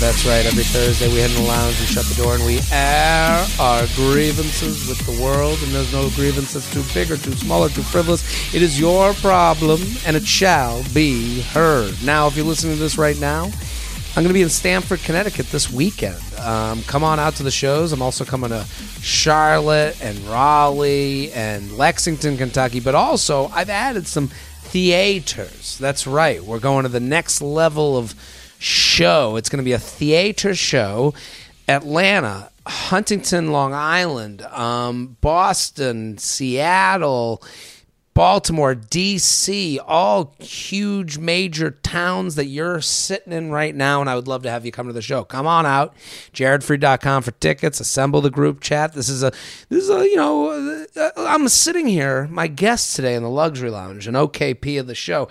That's right. Every Thursday we head in the lounge, we shut the door, and we air our grievances with the world. And there's no grievance that's too big or too small or too frivolous. It is your problem, and it shall be heard. Now, if you're listening to this right now, I'm going to be in Stamford, Connecticut this weekend. Um, come on out to the shows. I'm also coming to Charlotte and Raleigh and Lexington, Kentucky. But also, I've added some theaters. That's right. We're going to the next level of show. It's going to be a theater show. Atlanta, Huntington, Long Island, um, Boston, Seattle, Baltimore, DC, all huge major towns that you're sitting in right now. And I would love to have you come to the show. Come on out. JaredFreid.com for tickets. Assemble the group chat. This is a, this is a, you know, uh, I'm sitting here, my guest today in the luxury lounge, an OKP of the show.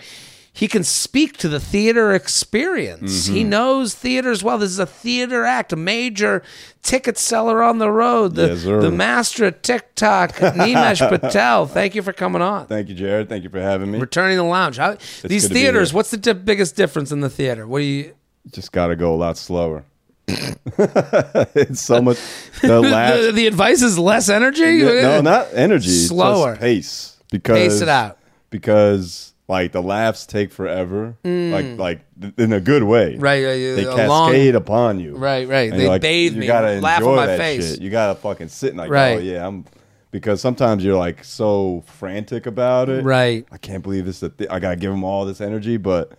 He can speak to the theater experience. He Mm-hmm. knows theaters well. This is a theater act, a major ticket seller on the road. The, Yes, the master of TikTok, Nimesh Patel. Thank you for coming on. Thank you, Jared. Thank you for having me. Returning the lounge. How, these good to be theaters, what's the di- biggest difference in the theater? What do you? Just got to go a lot slower. it's so much. The last. The, the advice is less energy. Yeah, no, not energy. Slower. pace. Because Pace it out. Because like the laughs take forever. Like like th- in a good way. Mm. Right, right, yeah, They a long- cascade upon you. Right, right. They like, bathe you me, gotta laugh enjoy on my that face. Shit. You gotta fucking sit and like, Right. oh yeah, I'm. Because sometimes you're like so frantic about it. Right. I can't believe this. Is I gotta give them all this energy, but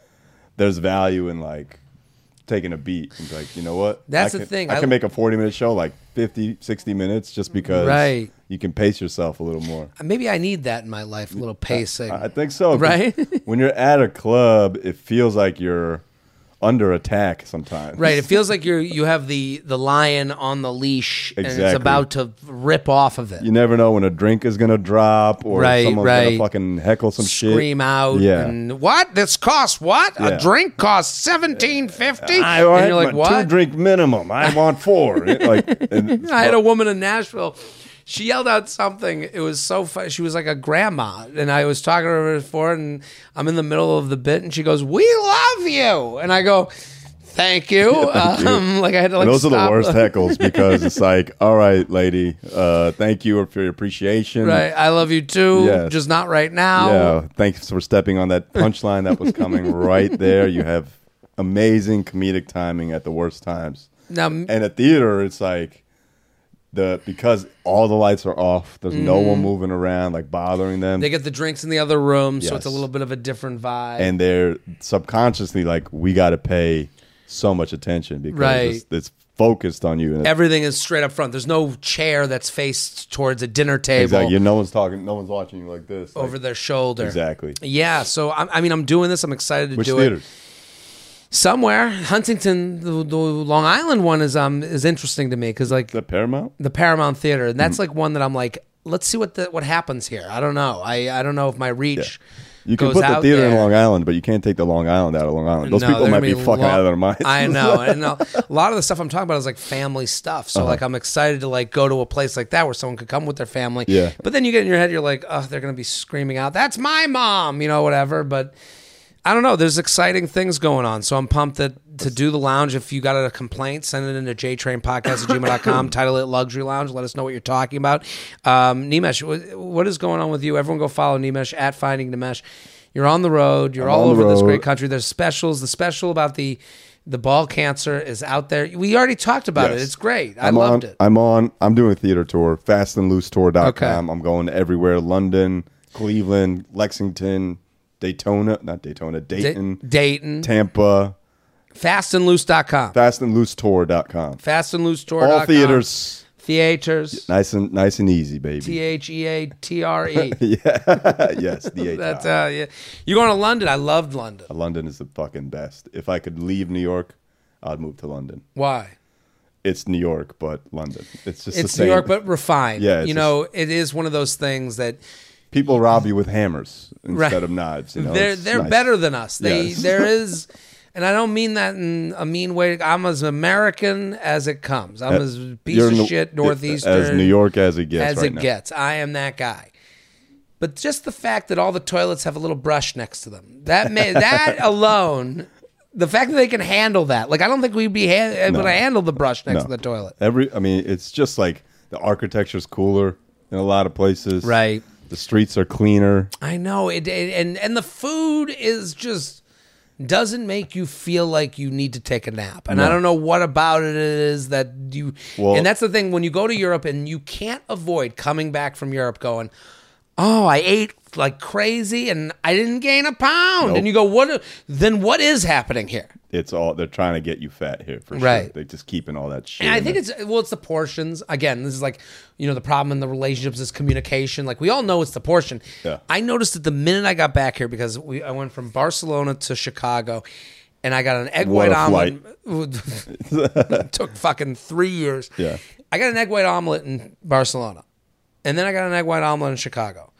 there's value in like taking a beat and like, you know what? That's I the thing. I, I- can make a 40 minute show like 50, 60 minutes just because Right. You can pace yourself a little more. Uh, maybe I need that in my life, a little pacing. I think so. Right? when you're at a club, it feels like you're under attack sometimes. Right. It feels like you're you have the the lion on the leash and it's about to rip off of it. You never know when a drink is gonna drop or Right, someone's right. gonna fucking heckle some shit. Scream out Yeah. and what? This costs what? Yeah. A drink costs seventeen fifty? I And want you're like, what? two drink minimum. I want four. Like, and- I had a woman in Nashville. She yelled out something. It was so funny. She was like a grandma, and I was talking to her before, and I'm in the middle of the bit, and she goes, "We love you," and I go, "Thank you." Thank you. um, like I had to like And those are the worst heckles because it's like, all right, lady, uh, thank you for your appreciation. Right, I love you too. Yes. Just not right now. Yeah, thanks for stepping on that punchline that was coming right there. You have amazing comedic timing at the worst times. Now, And at theater, it's like the because all the lights are off. There's no one mm-hmm. moving around, like bothering them, they get the drinks in the other room, so it's a Yes. little bit of a different vibe. and they're subconsciously like, we got to pay so much attention because Right. it's, it's focused on you. And it's, Everything is straight up front. There's no chair that's faced towards a dinner table exactly, no one's talking, no one's watching you like this. like- over their shoulder. exactly. Yeah, so I'm, I mean, I'm doing this. I'm excited to Which do theaters? it somewhere. Huntington, the, the Long Island one is um is interesting to me because like The Paramount. the Paramount Theater, and that's like one that I'm like, let's see what the what happens here. I don't know. I I don't know if my reach. You can goes put the out theater in. Long Island, but you can't take the Long Island out of Long Island. Those No, people might gonna be fucking lo- out of their minds. I know, and a a lot of the stuff I'm talking about is like family stuff. So Uh-huh. like I'm excited to like go to a place like that where someone could come with their family. Yeah. But then you get in your head, you're like, oh, they're gonna be screaming out, "That's my mom," you know, whatever. But I don't know. There's exciting things going on, so I'm pumped that to do the lounge. If you got a complaint, send it into jtrainpodcast at gmail.com. Title it Luxury Lounge. Let us know what you're talking about. Um, Nimesh, what, is going on with you? Everyone go follow Nimesh at Finding Nimesh. You're on the road. You're I'm all over this great country. There's specials. The special about the the ball cancer is out there. We already talked about it. It's great. I I'm loved on, it. I'm on. I'm doing a theater tour. fast and Fastandloosetour.com. Okay. I'm going everywhere. London, Cleveland, Lexington, Daytona. Not Daytona. Da- Dayton, Dayton. Tampa. Fastandloose.com. Fastandloosetour.com. Fastandloosetour.com. All theaters. Theaters. Nice and nice and easy, baby. T H E A T R E. Yeah. yes, the That's That's uh, yeah. You're going to London. I loved London. London is the fucking best. If I could leave New York, I'd move to London. Why? It's New York, but London. It's just the same. New York, but refined. Yeah, it's you know, it is one of those things that people rob you with hammers instead Right. of knives. You know, they're It's they're nice. better than us. They Yes. there is, and I don't mean that in a mean way. I'm as American as it comes. I'm uh, as piece of shit northeastern as New York as it gets as right it now. gets. I am that guy. But just the fact that all the toilets have a little brush next to them that may, that alone The fact that they can handle that, like I don't think we'd be ha- able No. to handle the brush next No. to the toilet. Every, I mean, it's just like the architecture's cooler in a lot of places. Right. The streets are cleaner. I know it, it- and and the food is just doesn't make you feel like you need to take a nap. And I don't know what about it is that you Well- and that's the thing when you go to Europe and you can't avoid coming back from Europe going, "Oh, I ate like crazy and I didn't gain a pound." Nope. And you go, "What then what is happening here?" It's all they're trying to get you fat here for Right. sure. They're just keeping all that shit. And I think it's well, it's the portions. Again, this is like you know the problem in the relationships is communication. Like we all know it's the portion. Yeah. I noticed it the minute I got back here because we I went from Barcelona to Chicago, and I got an egg What white omelet. it took fucking three years. Yeah. I got an egg white omelet in Barcelona, and then I got an egg white omelet in Chicago.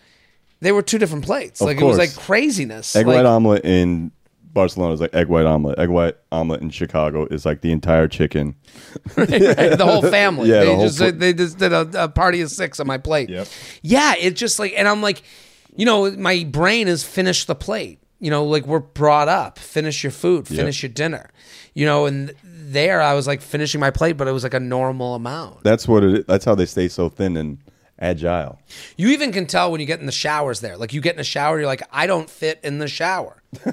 They were two different plates. Of like it was like craziness. egg like, white omelet in Barcelona is like egg white omelet. Egg white omelet in Chicago is like the entire chicken. the whole family. Yeah, they the just pl- they just did a, a party of six on my plate. Yep. Yeah, it's just like, and I'm like, you know, my brain is finish the plate. You know, like we're brought up, finish your food, finish your dinner. You know, and there I was like finishing my plate, but it was like a normal amount. That's what it. That's how they stay so thin and agile. You even can tell when you get in the showers there. Like you get in the shower, you're like, I don't fit in the shower.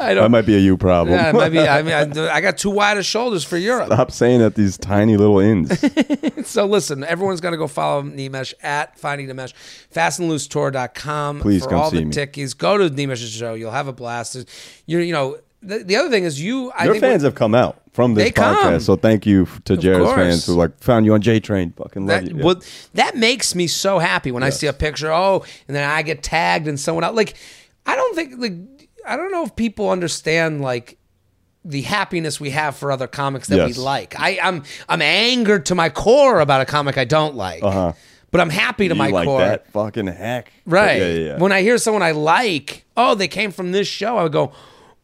I don't. might be a you problem. Yeah, maybe I mean I, I got too wide of shoulders for Europe. Stop saying that these tiny little ins. So listen, everyone's got to go follow Nimesh at Finding Nimesh, fastandloosetour.com Please for come all see the me. tickies. Go to Nimesh's show. You'll have a blast. You you know, the, the other thing is you, I Your fans have come out from this They come. podcast, so thank you to Jared's course. fans who like found you on J Train. Fucking love that, you. Yeah. well, that makes me so happy when I see a picture, oh, and then I get tagged and someone else. Like, I don't think, like, I don't know if people understand, like, the happiness we have for other comics that Yes. we like. I, I'm I'm angered to my core about a comic I don't like, Uh-huh. but I'm happy to you my like core. that fucking heck, Right. Yeah, yeah, yeah. When I hear someone I like, oh, they came from this show, I would go,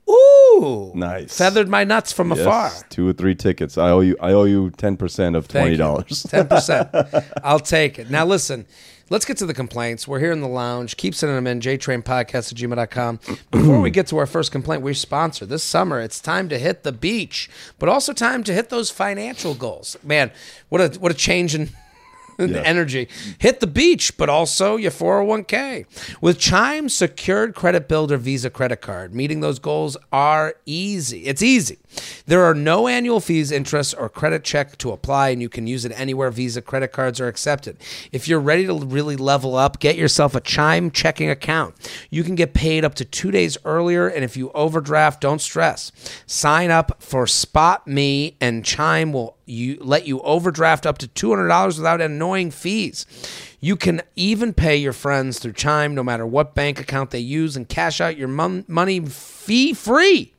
ooh, Nice. feathered my nuts from Yes, afar. two or three tickets. I owe you. I owe you ten percent of twenty dollars. Ten percent. I'll take it. Now listen, let's get to the complaints. We're here in the lounge. Keep sending them in. JTrainPodcast at gmail.com. Before we get to our first complaint, we're sponsored. This summer, it's time to hit the beach, but also time to hit those financial goals. Man, what a what a change in Yeah. energy. Hit the beach, but also your 401k. With Chime Secured Credit Builder Visa Credit Card, meeting those goals are easy. It's easy. There are no annual fees, interest, or credit check to apply, and you can use it anywhere Visa credit cards are accepted. If you're ready to really level up, get yourself a Chime checking account. You can get paid up to two days earlier, and if you overdraft, don't stress. Sign up for Spot Me, and Chime will you let you overdraft up to $200 without annoying fees. You can even pay your friends through Chime no matter what bank account they use and cash out your mon- money fee free.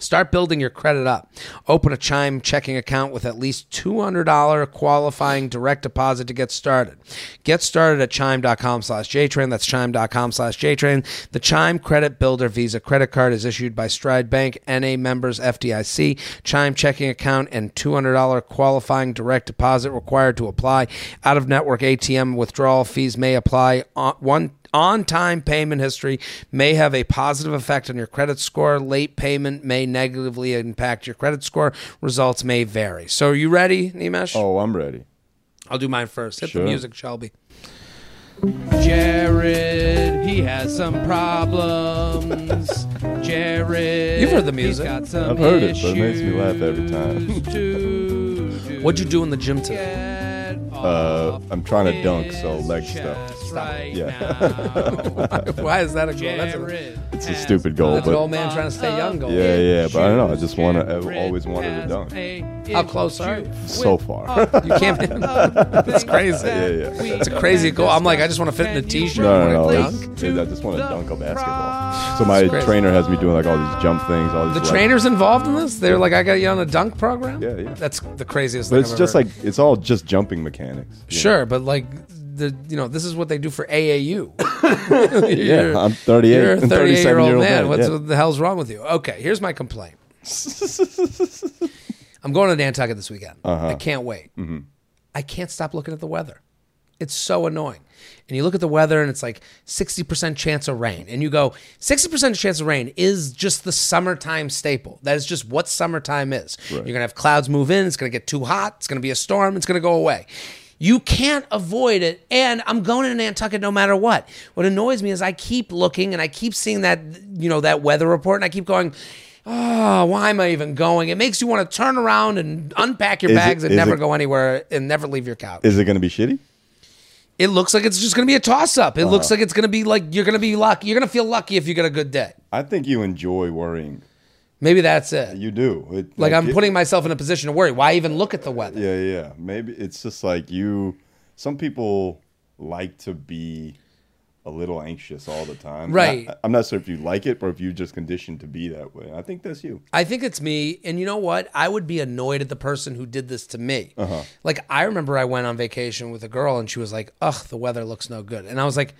Start building your credit up. Open a Chime checking account with at least $200 qualifying direct deposit to get started. Get started at chime.com slash JTrain. That's chime.com slash JTrain. The Chime Credit Builder Visa credit card is issued by Stride Bank, NA members FDIC. Chime checking account and $200 qualifying direct deposit required to apply. Out of network ATM withdrawal fees may apply. On, one on time payment history may have a positive effect on your credit score. Late payment may negatively impact your credit score. Results may vary. So, are you ready, Nimesh? Oh, I'm ready. I'll do mine first. Hit Sure. the music, Shelby. Jared, he has some problems. Jared, You've heard the music. I've heard it, but it makes me laugh every time. What'd you do in the gym today? Uh, I'm trying to dunk, so leg stuff. Yeah. Why is that a goal? That's, a, It's a stupid goal, that's an old man trying to stay young goal. yeah, yeah. But I don't know. I just want to. I've always wanted to dunk. How close are you? So far. You can't. That's crazy. yeah, yeah. It's a crazy goal. I'm like, I just want to fit in a t-shirt. No, no, and no. dunk. it's- I just want to dunk a basketball. So my trainer has me doing like all these jump things. All these The leg- trainers involved in this? They're like, I got you on a dunk program. Yeah, yeah. That's the craziest. But thing it's I've just ever like it's all just jumping mechanics. Know? Sure, but like the you know this is what they do for AAU. Yeah, I'm 38. You're a and 38 year old 37-year-old man. man, What's yeah. what the hell's wrong with you? Okay, here's my complaint. I'm going to Nantucket this weekend. Uh-huh. I can't wait. Mm-hmm. I can't stop looking at the weather. It's so annoying. And you look at the weather and it's like 60% chance of rain. And you go, 60% chance of rain is just the summertime staple. That is just what summertime is. You're going to have clouds move in. It's going to get too hot. It's going to be a storm. It's going to go away. You can't avoid it. And I'm going to Nantucket no matter what. What annoys me is I keep looking and I keep seeing that, you know, that weather report and I keep going, oh, why am I even going? It makes you want to turn around and unpack your Is it- bags and never it- go anywhere and never leave your couch. Is it going to be shitty? It looks like it's just going to be a toss up. It Uh-huh. looks like it's going to be like you're going to be lucky. You're going to feel lucky if you get a good day. I think you enjoy worrying. Maybe that's it. You do. It, Like I'm it- putting myself in a position to worry. Why even look at the weather? Yeah, yeah. Maybe it's just like you. Some people like to be a little anxious all the time. Right. I, I'm not sure if you like it or if you just conditioned to be that way. I think that's you. I think it's me. And you know what? I would be annoyed at the person who did this to me. Uh-huh. Like, I remember I went on vacation with a girl and she was like, ugh, the weather looks no good. And I was like,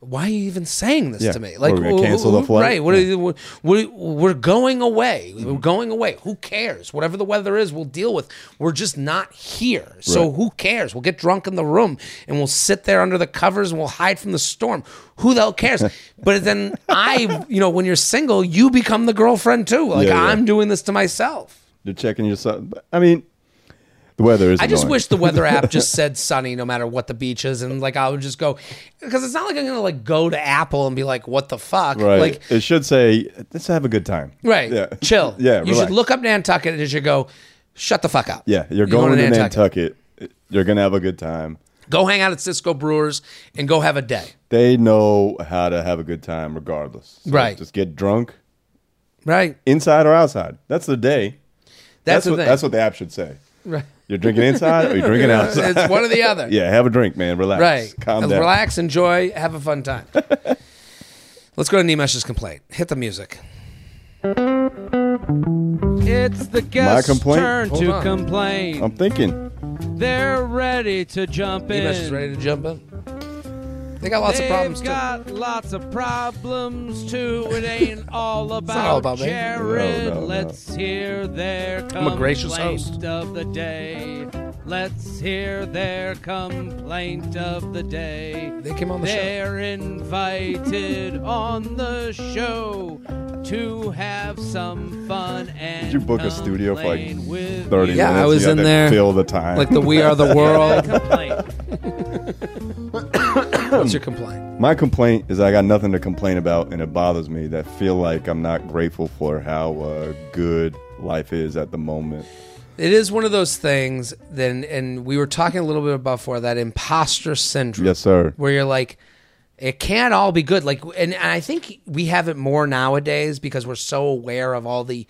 why are you even saying this Yeah. to me? Like, are we gonna cancel the flight? Right. What Yeah. you, we're, we're going away. We're mm-hmm. going away. Who cares? Whatever the weather is, we'll deal with. We're just not here. So Right. who cares? We'll get drunk in the room and we'll sit there under the covers and we'll hide from the storm. Who the hell cares? but then I, you know, when you're single, you become the girlfriend too. Like, yeah. I'm doing this to myself. You're checking yourself. I mean, the weather is. I just annoying. wish the weather app just said sunny no matter what the beach is, and like I would just go because it's not like I'm gonna like go to Apple and be like, "What the fuck?" Right. Like, it should say, let's have a good time. right? Yeah. Chill. yeah. You relax. should look up Nantucket and you should go, "Shut the fuck up." Yeah. You're going, to to Nantucket. You're going to have a good time. Go hang out at Cisco Brewers and go have a day. They know how to have a good time regardless. So Right. Just get drunk Right. inside or outside. That's the day. That's, the what, thing. That's what the app should say. Right. You're drinking inside or you're drinking outside. it's one or the other. yeah, have a drink, man. Relax. Right. Calm down. Relax, enjoy, have a fun time. Let's go to Nimesh's complaint. Hit the music. It's the guest's complaint? turn Hold to on. complain. I'm thinking. They're ready to jump in. Nemesh is ready to jump in. They got lots They've of problems too. got lots of problems too. It ain't all about, not all about me. Jared. No, no, no. Let's hear their I'm a gracious complaint host. of the day. Let's hear their complaint of the day. They came on the show. They're invited on the show to have some fun and Did you book a studio for like 30. Yeah, minutes? I was You in there. Fill the time. Like the We Are the World. What's your complaint? My complaint is I got nothing to complain about, and it bothers me that feel like I'm not grateful for how uh, good life is at the moment. It is one of those things. Then, and we were talking a little bit about before that imposter syndrome. Yes, sir. where you're like it can't all be good like and i think we have it more nowadays because we're so aware of all the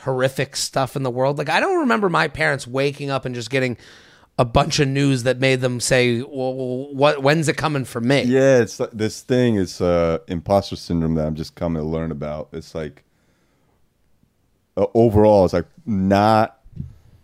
horrific stuff in the world like i don't remember my parents waking up and just getting a bunch of news that made them say well what when's it coming for me Yeah, it's like, this thing is uh, imposter syndrome that I'm just coming to learn about. It's like uh, overall, it's like not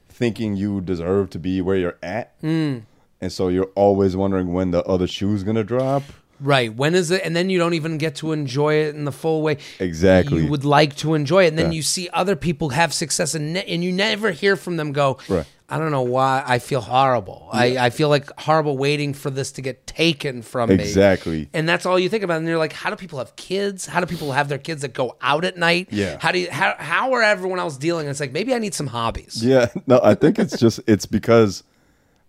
thinking you deserve to be where you're at, Hmm. and so you're always wondering when the other shoe's gonna drop. right when is it and then you don't even get to enjoy it in the full way Exactly. you would like to enjoy it and then Yeah. you see other people have success and, ne- and you never hear from them go Right. I don't know why i feel horrible I, I feel like horrible waiting for this to get taken from me Exactly. and that's all you think about and you're like how do people have kids how do people have their kids that go out at night Yeah. how do you how, how are everyone else dealing it's like maybe i need some hobbies Yeah, no, I think it's just it's because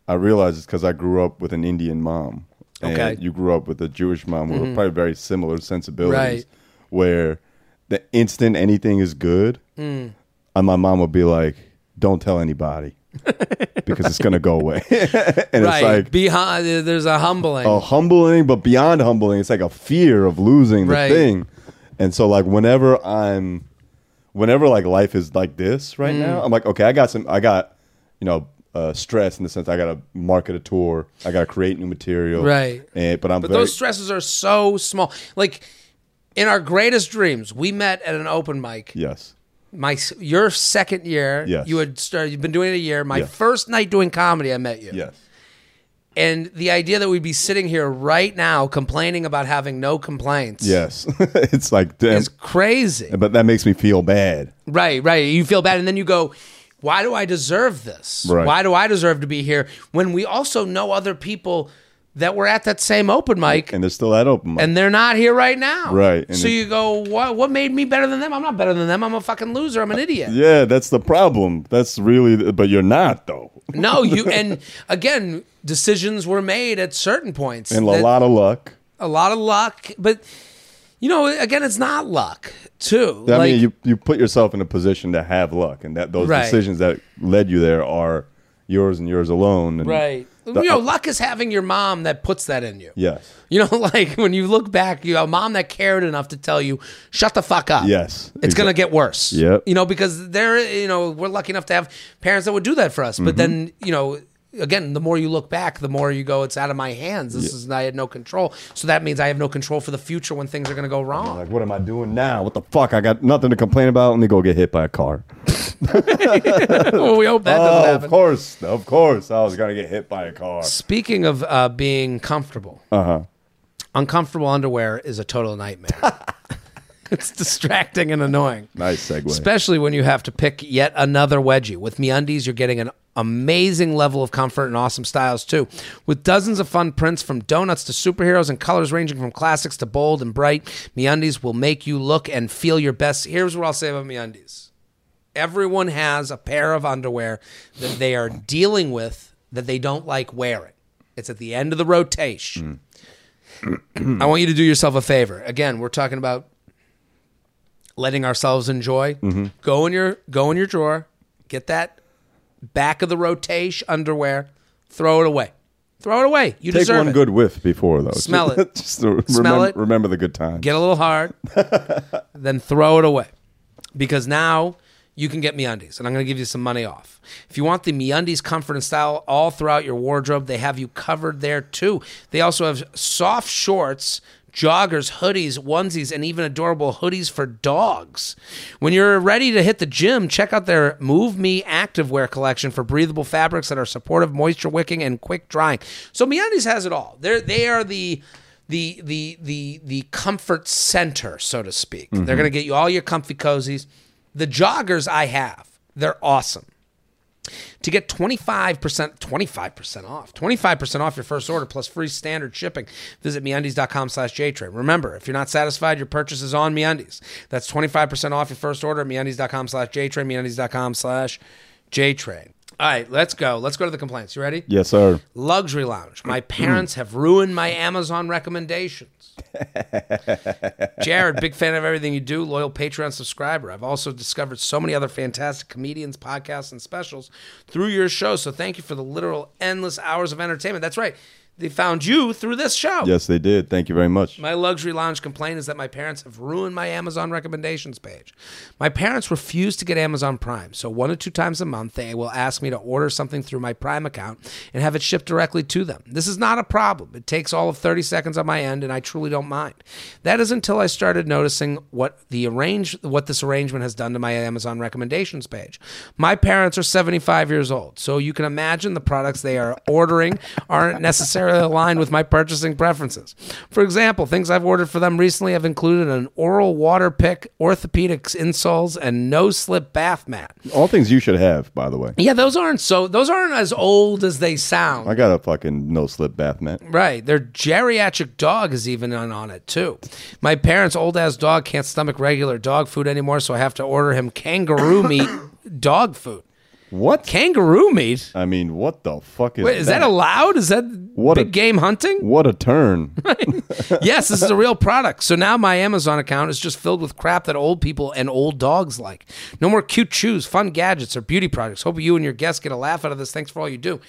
I realize it's because I grew up with an Indian mom, and Okay. Mm-hmm. you grew up with a Jewish mom who are probably very similar sensibilities. Right. Where the instant anything is good, Mm. and my mom would be like, "Don't tell anybody." Because it's gonna go away, and right it's like behind there's a humbling a humbling, but beyond humbling, it's like a fear of losing the Right. thing. And so, like, whenever I'm, whenever like life is like this Mm. right now, I'm like, okay, I got some, I got, you know, uh, stress in the sense I got to market a tour, I got to create new material, Right. And but I'm But very, those stresses are so small. Like in our greatest dreams, we met at an open mic. yes, My your second year, Yes. you had started. You've been doing it a year. My Yeah. first night doing comedy, I met you. yes, And the idea that we'd be sitting here right now complaining about having no complaints, yes. it's like, damn, is crazy. but that makes me feel bad. Right, right. You feel bad, and then you go, "Why do I deserve this? Right. Why do I deserve to be here?" When we also know other people that were at that same open mic and they're still at open mic. and they're not here right now. Right, and So you go, what? What made me better than them? I'm not better than them. I'm a fucking loser. I'm an idiot. yeah, that's the problem. That's really, but you're not though. No, you. And again, decisions were made at certain points. And a lot of luck. a lot of luck, but you know, again, it's not luck too. I like, mean, you you put yourself in a position to have luck, and that those Right. decisions that led you there are yours and yours alone. And right. The- you know, luck is having your mom that puts that in you. Yes. You know, like when you look back, you have a mom that cared enough to tell you, "Shut the fuck up." Yes. it's gonna get worse. Yep. You know, because they're, you know, we're lucky enough to have parents that would do that for us. But then, Mm-hmm. you know, again, the more you look back, the more you go, "It's out of my hands. This is I had no control." So that means I have no control for the future when things are gonna go wrong. Like, what am I doing now? What the fuck? I got nothing to complain about. Let me go get hit by a car. well, we hope that doesn't Oh, happen. of course, of course, I was gonna get hit by a car. Speaking of uh, being comfortable, Uh huh. uncomfortable underwear is a total nightmare. it's distracting and annoying, Nice segue. especially when you have to pick yet another wedgie. With MeUndies, you're getting an amazing level of comfort and awesome styles too. With dozens of fun prints from donuts to superheroes and colors ranging from classics to bold and bright, MeUndies will make you look and feel your best. Here's what I'll say about MeUndies. Everyone has a pair of underwear that they are dealing with that they don't like wearing. It's at the end of the rotation. Mm. I want you to do yourself a favor. Again, we're talking about letting ourselves enjoy. Go in your go in your drawer, get that back of the rotation underwear, throw it away. Throw it away. You Take deserve one it. good whiff before though. Smell it. Just Smell remember, it. Remember the good times. Get a little hard, then throw it away. Because now you can get MeUndies, and I'm going to give you some money off. If you want the MeUndies comfort and style all throughout your wardrobe, they have you covered there too. They also have soft shorts, joggers, hoodies, onesies, and even adorable hoodies for dogs. When you're ready to hit the gym, check out their Move Me Activewear collection for breathable fabrics that are supportive, moisture wicking, and quick drying. So MeUndies has it all. They're they are the the the the the comfort center, so to speak. They're mm-hmm. going to get you all your comfy cozies. The joggers I have, they're awesome. To get 25%, 25% off, 25% off your first order plus free standard shipping, visit MeUndies.com slash JTrain. Remember, if you're not satisfied, your purchase is on MeUndies. That's 25% off your first order at MeUndies.com slash JTrain, MeUndies.com slash JTrain. All right, let's go. Let's go to the complaints. You ready? Yes, sir. Luxury Lounge. My parents have ruined my Amazon recommendations. Jared, big fan of everything you do, loyal Patreon subscriber. I've also discovered so many other fantastic comedians, podcasts, and specials through your show. So thank you for the literal endless hours of entertainment. That's right. They found you through this show. Yes, they did. Thank you very much. My luxury lounge complaint is that my parents have ruined my Amazon recommendations page. My parents refuse to get Amazon Prime, so one or two times a month they will ask me to order something through my Prime account and have it shipped directly to them. This is not a problem. It takes all of 30 seconds on my end and I truly don't mind. That is until I started noticing what the arrange what this arrangement has done to my Amazon recommendations page. My parents are 75 years old, so you can imagine the products they are ordering aren't necessarily aligned with my purchasing preferences. For example, things I've ordered for them recently have included an oral water pick, orthopedics insoles, and no slip bath mat. All things you should have, by the way. Yeah, those aren't so those aren't as old as they sound. I got a fucking no slip bath mat. Right. Their geriatric dog is even on, on it too. My parents' old ass dog can't stomach regular dog food anymore, so I have to order him kangaroo meat dog food. What? Kangaroo meat? I mean, what the fuck is Wait, is that allowed? Is that What a- big game hunting? What a turn. yes, this is a real product. So now my Amazon account is just filled with crap that old people and old dogs like. No more cute shoes, fun gadgets, or beauty products. Hope you and your guests get a laugh out of this. Thanks for all you do.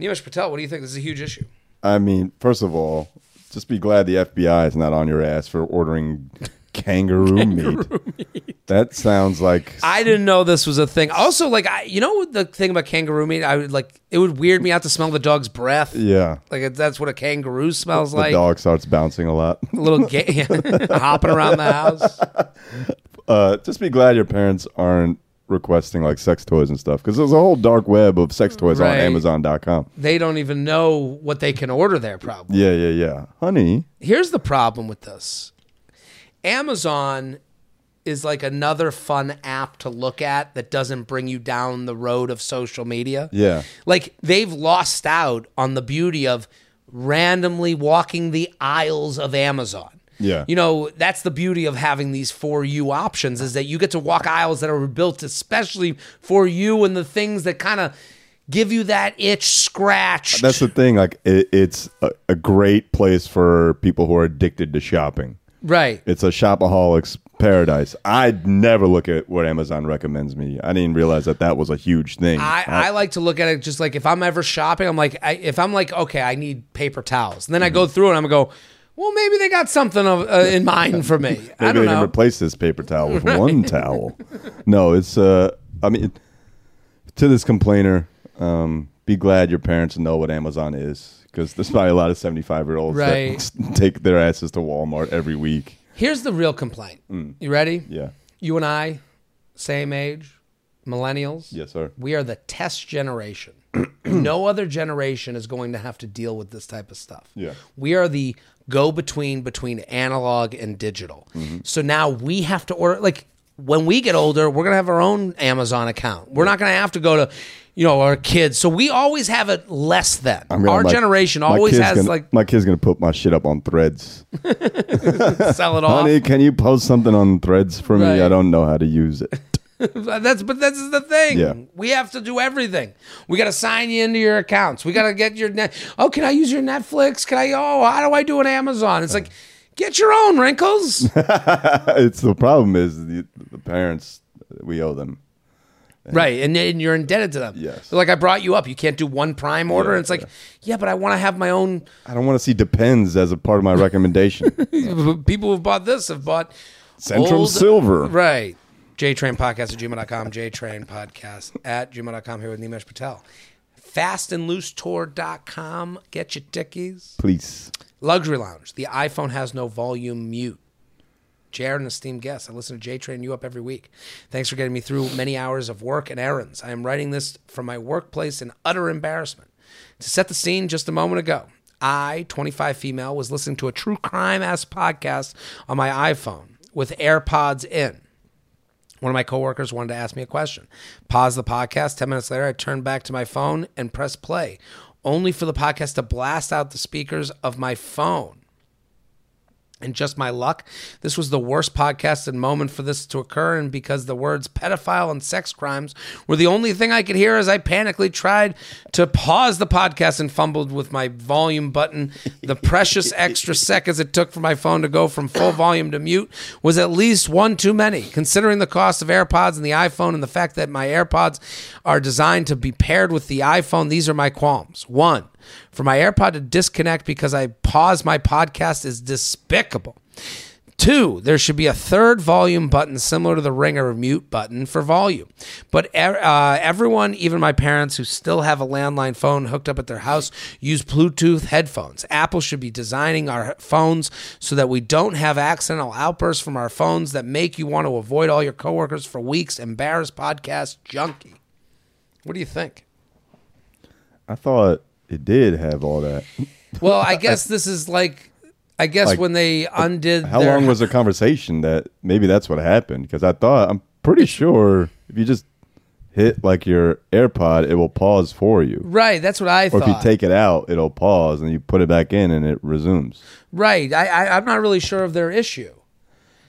Nimesh Patel, what do you think? This is a huge issue. I mean, first of all, just be glad the FBI is not on your ass for ordering kangaroo, meat. That sounds like I didn't know this was a thing. Also, like I, you know, the thing about kangaroo meat, I would like it would weird me out to smell the dog's breath. yeah. Like it- that's what a kangaroo smells The like. The dog starts bouncing a lot. A little gay, hopping around the house. Uh, just be glad your parents aren't requesting like sex toys and stuff because there's a whole dark web of sex toys Right. on Amazon.com. They don't even know what they can order there. Probably. Yeah, yeah, yeah. Honey, Here's the problem with this Amazon is like another fun app to look at that doesn't bring you down the road of social media. yeah. Like they've lost out on the beauty of randomly walking the aisles of Amazon. Yeah. You know, that's the beauty of having these for you options is that you get to walk aisles that are built especially for you and the things that kind of give you that itch scratch. That's the thing. Like, it, it's a, a great place for people who are addicted to shopping. Right. It's a shopaholic's paradise. I'd never look at what Amazon recommends me. I didn't realize that that was a huge thing. I, I like to look at it just like if I'm ever shopping, I'm like, I, if I'm like, okay, I need paper towels, and then I go Mm-hmm. through and I'm gonna go, well, maybe they got something of, uh, in mind for me. I Maybe don't they can replace this paper towel with one towel. No, it's uh I mean to this complainer, um, be glad your parents know what Amazon is because there's probably a lot of 75 year olds Right. that take their asses to Walmart every week. Here's the real complaint. You ready? Mm. Yeah. You and I, same age, millennials. Yes, sir. We are the test generation. no other generation is going to have to deal with this type of stuff. Yeah. We are the go between between analog and digital. Mm-hmm. So now we have to order like when we get older, we're going to have our own Amazon account. We're not going to have to go to you know our kids. So we always have it less than. I'm gonna- Our my- generation my always has gonna- like my kid's gonna put my shit up on threads. sell it off. Honey, can you post something on threads for me? Right. I don't know how to use it. That's but that's the thing. Yeah. We have to do everything. We got to sign you into your accounts. We got to get your net. Oh, can I use your Netflix? Can I? Oh, how do I do an Amazon? It's uh. like get your own wrinkles. it's the problem is the, the parents we owe them. right, and, and you're indebted to them. Yes. Like I brought you up. You can't do one prime order. Yeah, and it's like, yeah. but I want to have my own. I don't want to see depends as a part of my recommendation. People who've bought this have bought Centrum old- Silver. Right. JTrain Podcast at gmail.com. JTrain Podcast at gmail.com here with Nimesh Patel. Fastandloosetour.com. Get your tickies. Please. Luxury Lounge. The iPhone has no volume mute. Jared, an esteemed guest. I listen to J Train you up every week. Thanks for getting me through many hours of work and errands. I am writing this from my workplace in utter embarrassment. To set the scene just a moment ago, I, 25 female, was listening to a true crime ass podcast on my iPhone with AirPods in. One of my coworkers wanted to ask me a question. Pause the podcast. 10 minutes later, I turned back to my phone and pressed play, only for the podcast to blast out the speakers of my phone. And just my luck, this was the worst podcasted moment for this to occur. And because the words pedophile and sex crimes were the only thing I could hear as I panically tried to pause the podcast and fumbled with my volume button, the precious extra seconds it took for my phone to go from full volume to mute was at least one too many. Considering the cost of AirPods and the iPhone and the fact that my AirPods are designed to be paired with the iPhone, these are my qualms. One, for my AirPod to disconnect because I paused my podcast is despicable. Two, there should be a third volume button similar to the ringer or mute button for volume. But uh, everyone, even my parents who still have a landline phone hooked up at their house, use Bluetooth headphones. Apple should be designing our phones so that we don't have accidental outbursts from our phones that make you want to avoid all your coworkers for weeks. Embarrassed podcast junkie. What do you think? I thought it did have all that. Well, I guess this is like, I guess Like, when they uh, undid. How their, long was the conversation that maybe that's what happened? Because I thought, I'm pretty sure if you just hit like your AirPod, it will pause for you. Right, that's what I Or thought. if you take it out, it'll pause and you put it back in and it resumes. right, I, I, I'm not really sure of their issue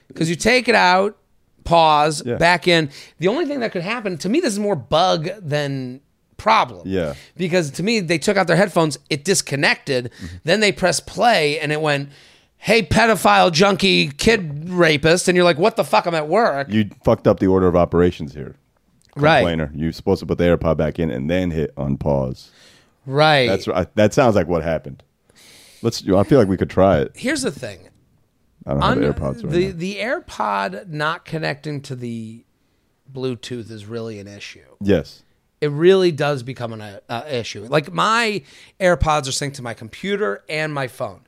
because you take it out, pause, Yeah. back in. The only thing that could happen to me, this is more bug than problem. Yeah. because to me, they took out their headphones, it disconnected, Mm-hmm. then they pressed play, and it went. Hey, pedophile, junkie, kid rapist, and you're like, "What the fuck? I'm at work." You fucked up the order of operations here. Right. You're supposed to put the AirPod back in and then hit unpause. Right. That's right. That sounds like what happened. Let's. I feel like we could try it. Here's the thing. I don't have Un- AirPods right the now. the AirPod not connecting to the Bluetooth is really an issue. Yes. It really does become an uh, uh, issue. Like my AirPods are synced to my computer and my phone.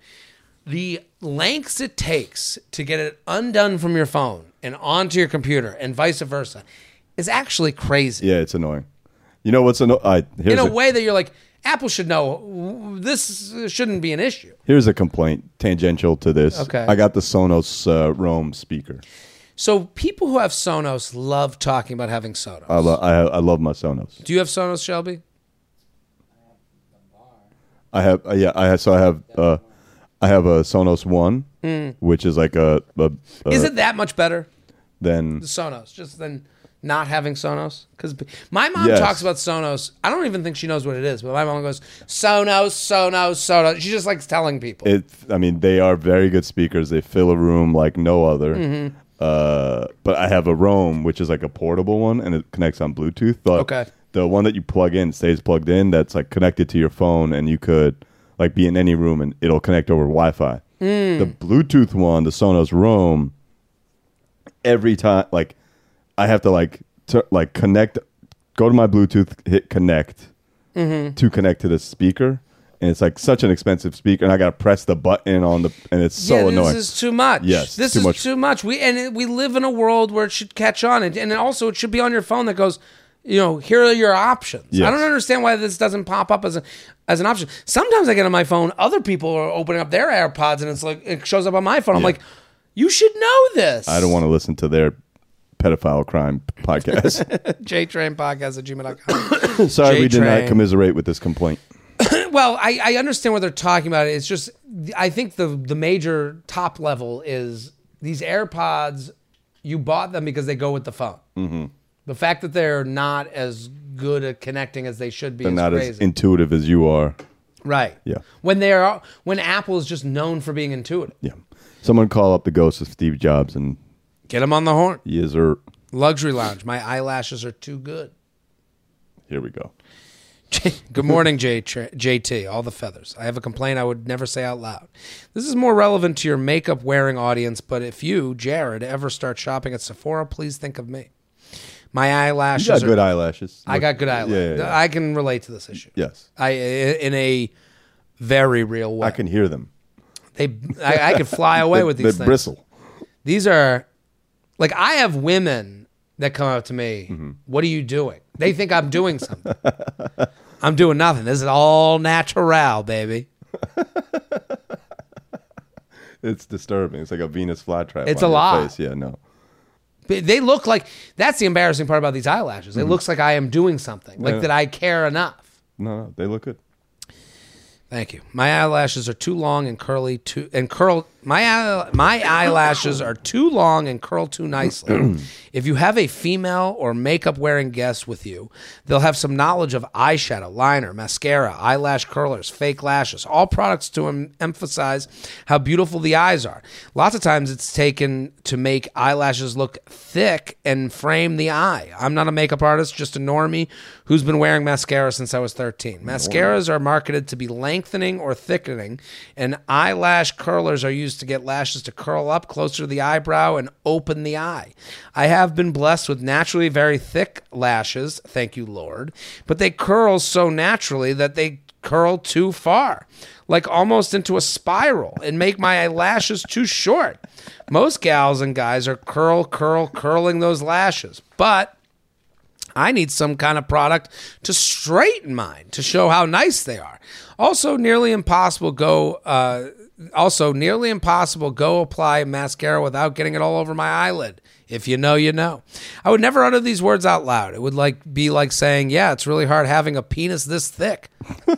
The lengths it takes to get it undone from your phone and onto your computer and vice versa is actually crazy. Yeah, it's annoying. You know what's annoying? I In a a, way that you're like, Apple should know this shouldn't be an issue. here's a complaint tangential to this. Okay. I got the Sonos uh, Roam speaker. So people who have Sonos love talking about having Sonos. I, lo- I I love my Sonos. Do you have Sonos, Shelby? I have uh, yeah. I have, so I have uh, I have a Sonos One, which is like a, a, a Is it that much better? then the Sonos, just than not having Sonos. Because my mom Yes. talks about Sonos. I don't even think she knows what it is, but my mom goes Sonos, Sonos, Sonos. She just likes telling people. it. I mean, they are very good speakers. They fill a room like no other. Uh, but I have a Roam, which is like a portable one, and it connects on Bluetooth. But Okay. the one that you plug in stays plugged in. That's like connected to your phone, and you could like be in any room, and it'll connect over Wi-Fi. Mm. The Bluetooth one, the Sonos Roam, every time like I have to like to, like connect, go to my Bluetooth, hit connect Mm-hmm. to connect to the speaker, and it's like such an expensive speaker, and I got to press the button on the, and it's so yeah, this annoying. is too much. Yes, this too is much. too much. We and it, we live in a world where it should catch on, and, and also it should be on your phone that goes, you know, here are your options. I don't understand why this doesn't pop up as a as an option. Sometimes I get on my phone, other people are opening up their AirPods, and it's like it shows up on my phone. I'm like, you should know this. I don't want to listen to their pedophile crime podcast. JTrainPodcast at gmail.com. Sorry, we did not commiserate with this complaint. Well, I, I understand what they're talking about. It's just I think the the major top level is these AirPods. You bought them because they go with the phone. Mm-hmm. The fact that they're not as good at connecting as they should be They're is not crazy. as intuitive as you are. right? Yeah. When they're when Apple is just known for being intuitive. Yeah. Someone call up the ghost of Steve Jobs and Get him on the horn. yes, sir. Luxury lounge. My eyelashes are too good. Here we go. Good morning, J- JT. All the feathers. I have a complaint I would never say out loud. This is more relevant to your makeup wearing audience, but if you, Jared, ever start shopping at Sephora, please think of me. My You eyelashes. got are- good eyelashes. I got good eyelashes. Yeah, yeah, yeah. I can relate to this issue. Yes. I in a very real way. I can hear them. They, I, I could fly away They- with they these things. bristle. These are like I have women that come up to me. Mm-hmm. What are you doing? They think I'm doing something. I'm doing nothing. This is all natural, baby. It's disturbing. It's like a Venus flytrap. It's a. Face. Yeah, no. But They look like that's the embarrassing part about these eyelashes. It looks like I am doing something, like Mm-hmm. Yeah. that I care enough. No, no, they look good. Thank you. My eyelashes are too long and curly too and curl my my eyelashes are too long and curl too nicely. if you have a female or makeup wearing guest with you, they'll have some knowledge of eyeshadow, liner, mascara, eyelash curlers, fake lashes, all products to em- emphasize how beautiful the eyes are. Lots of times it's taken to make eyelashes look thick and frame the eye. I'm not a makeup artist, just a normie who's been wearing mascara since I was 13. Mascaras are marketed to be lengthening or thickening, and eyelash curlers are used to get lashes to curl up closer to the eyebrow and open the eye. I have been blessed with naturally very thick lashes, thank you, Lord, but they curl so naturally that they curl too far, like almost into a spiral, and make my eyelashes too short. Most gals and guys are curl, curl, curling those lashes, but I need some kind of product to straighten mine to show how nice they are. Also, nearly impossible go. Uh, also, nearly impossible go apply mascara without getting it all over my eyelid. If you know, you know. I would never utter these words out loud. It would like be like saying, "Yeah, it's really hard having a penis this thick."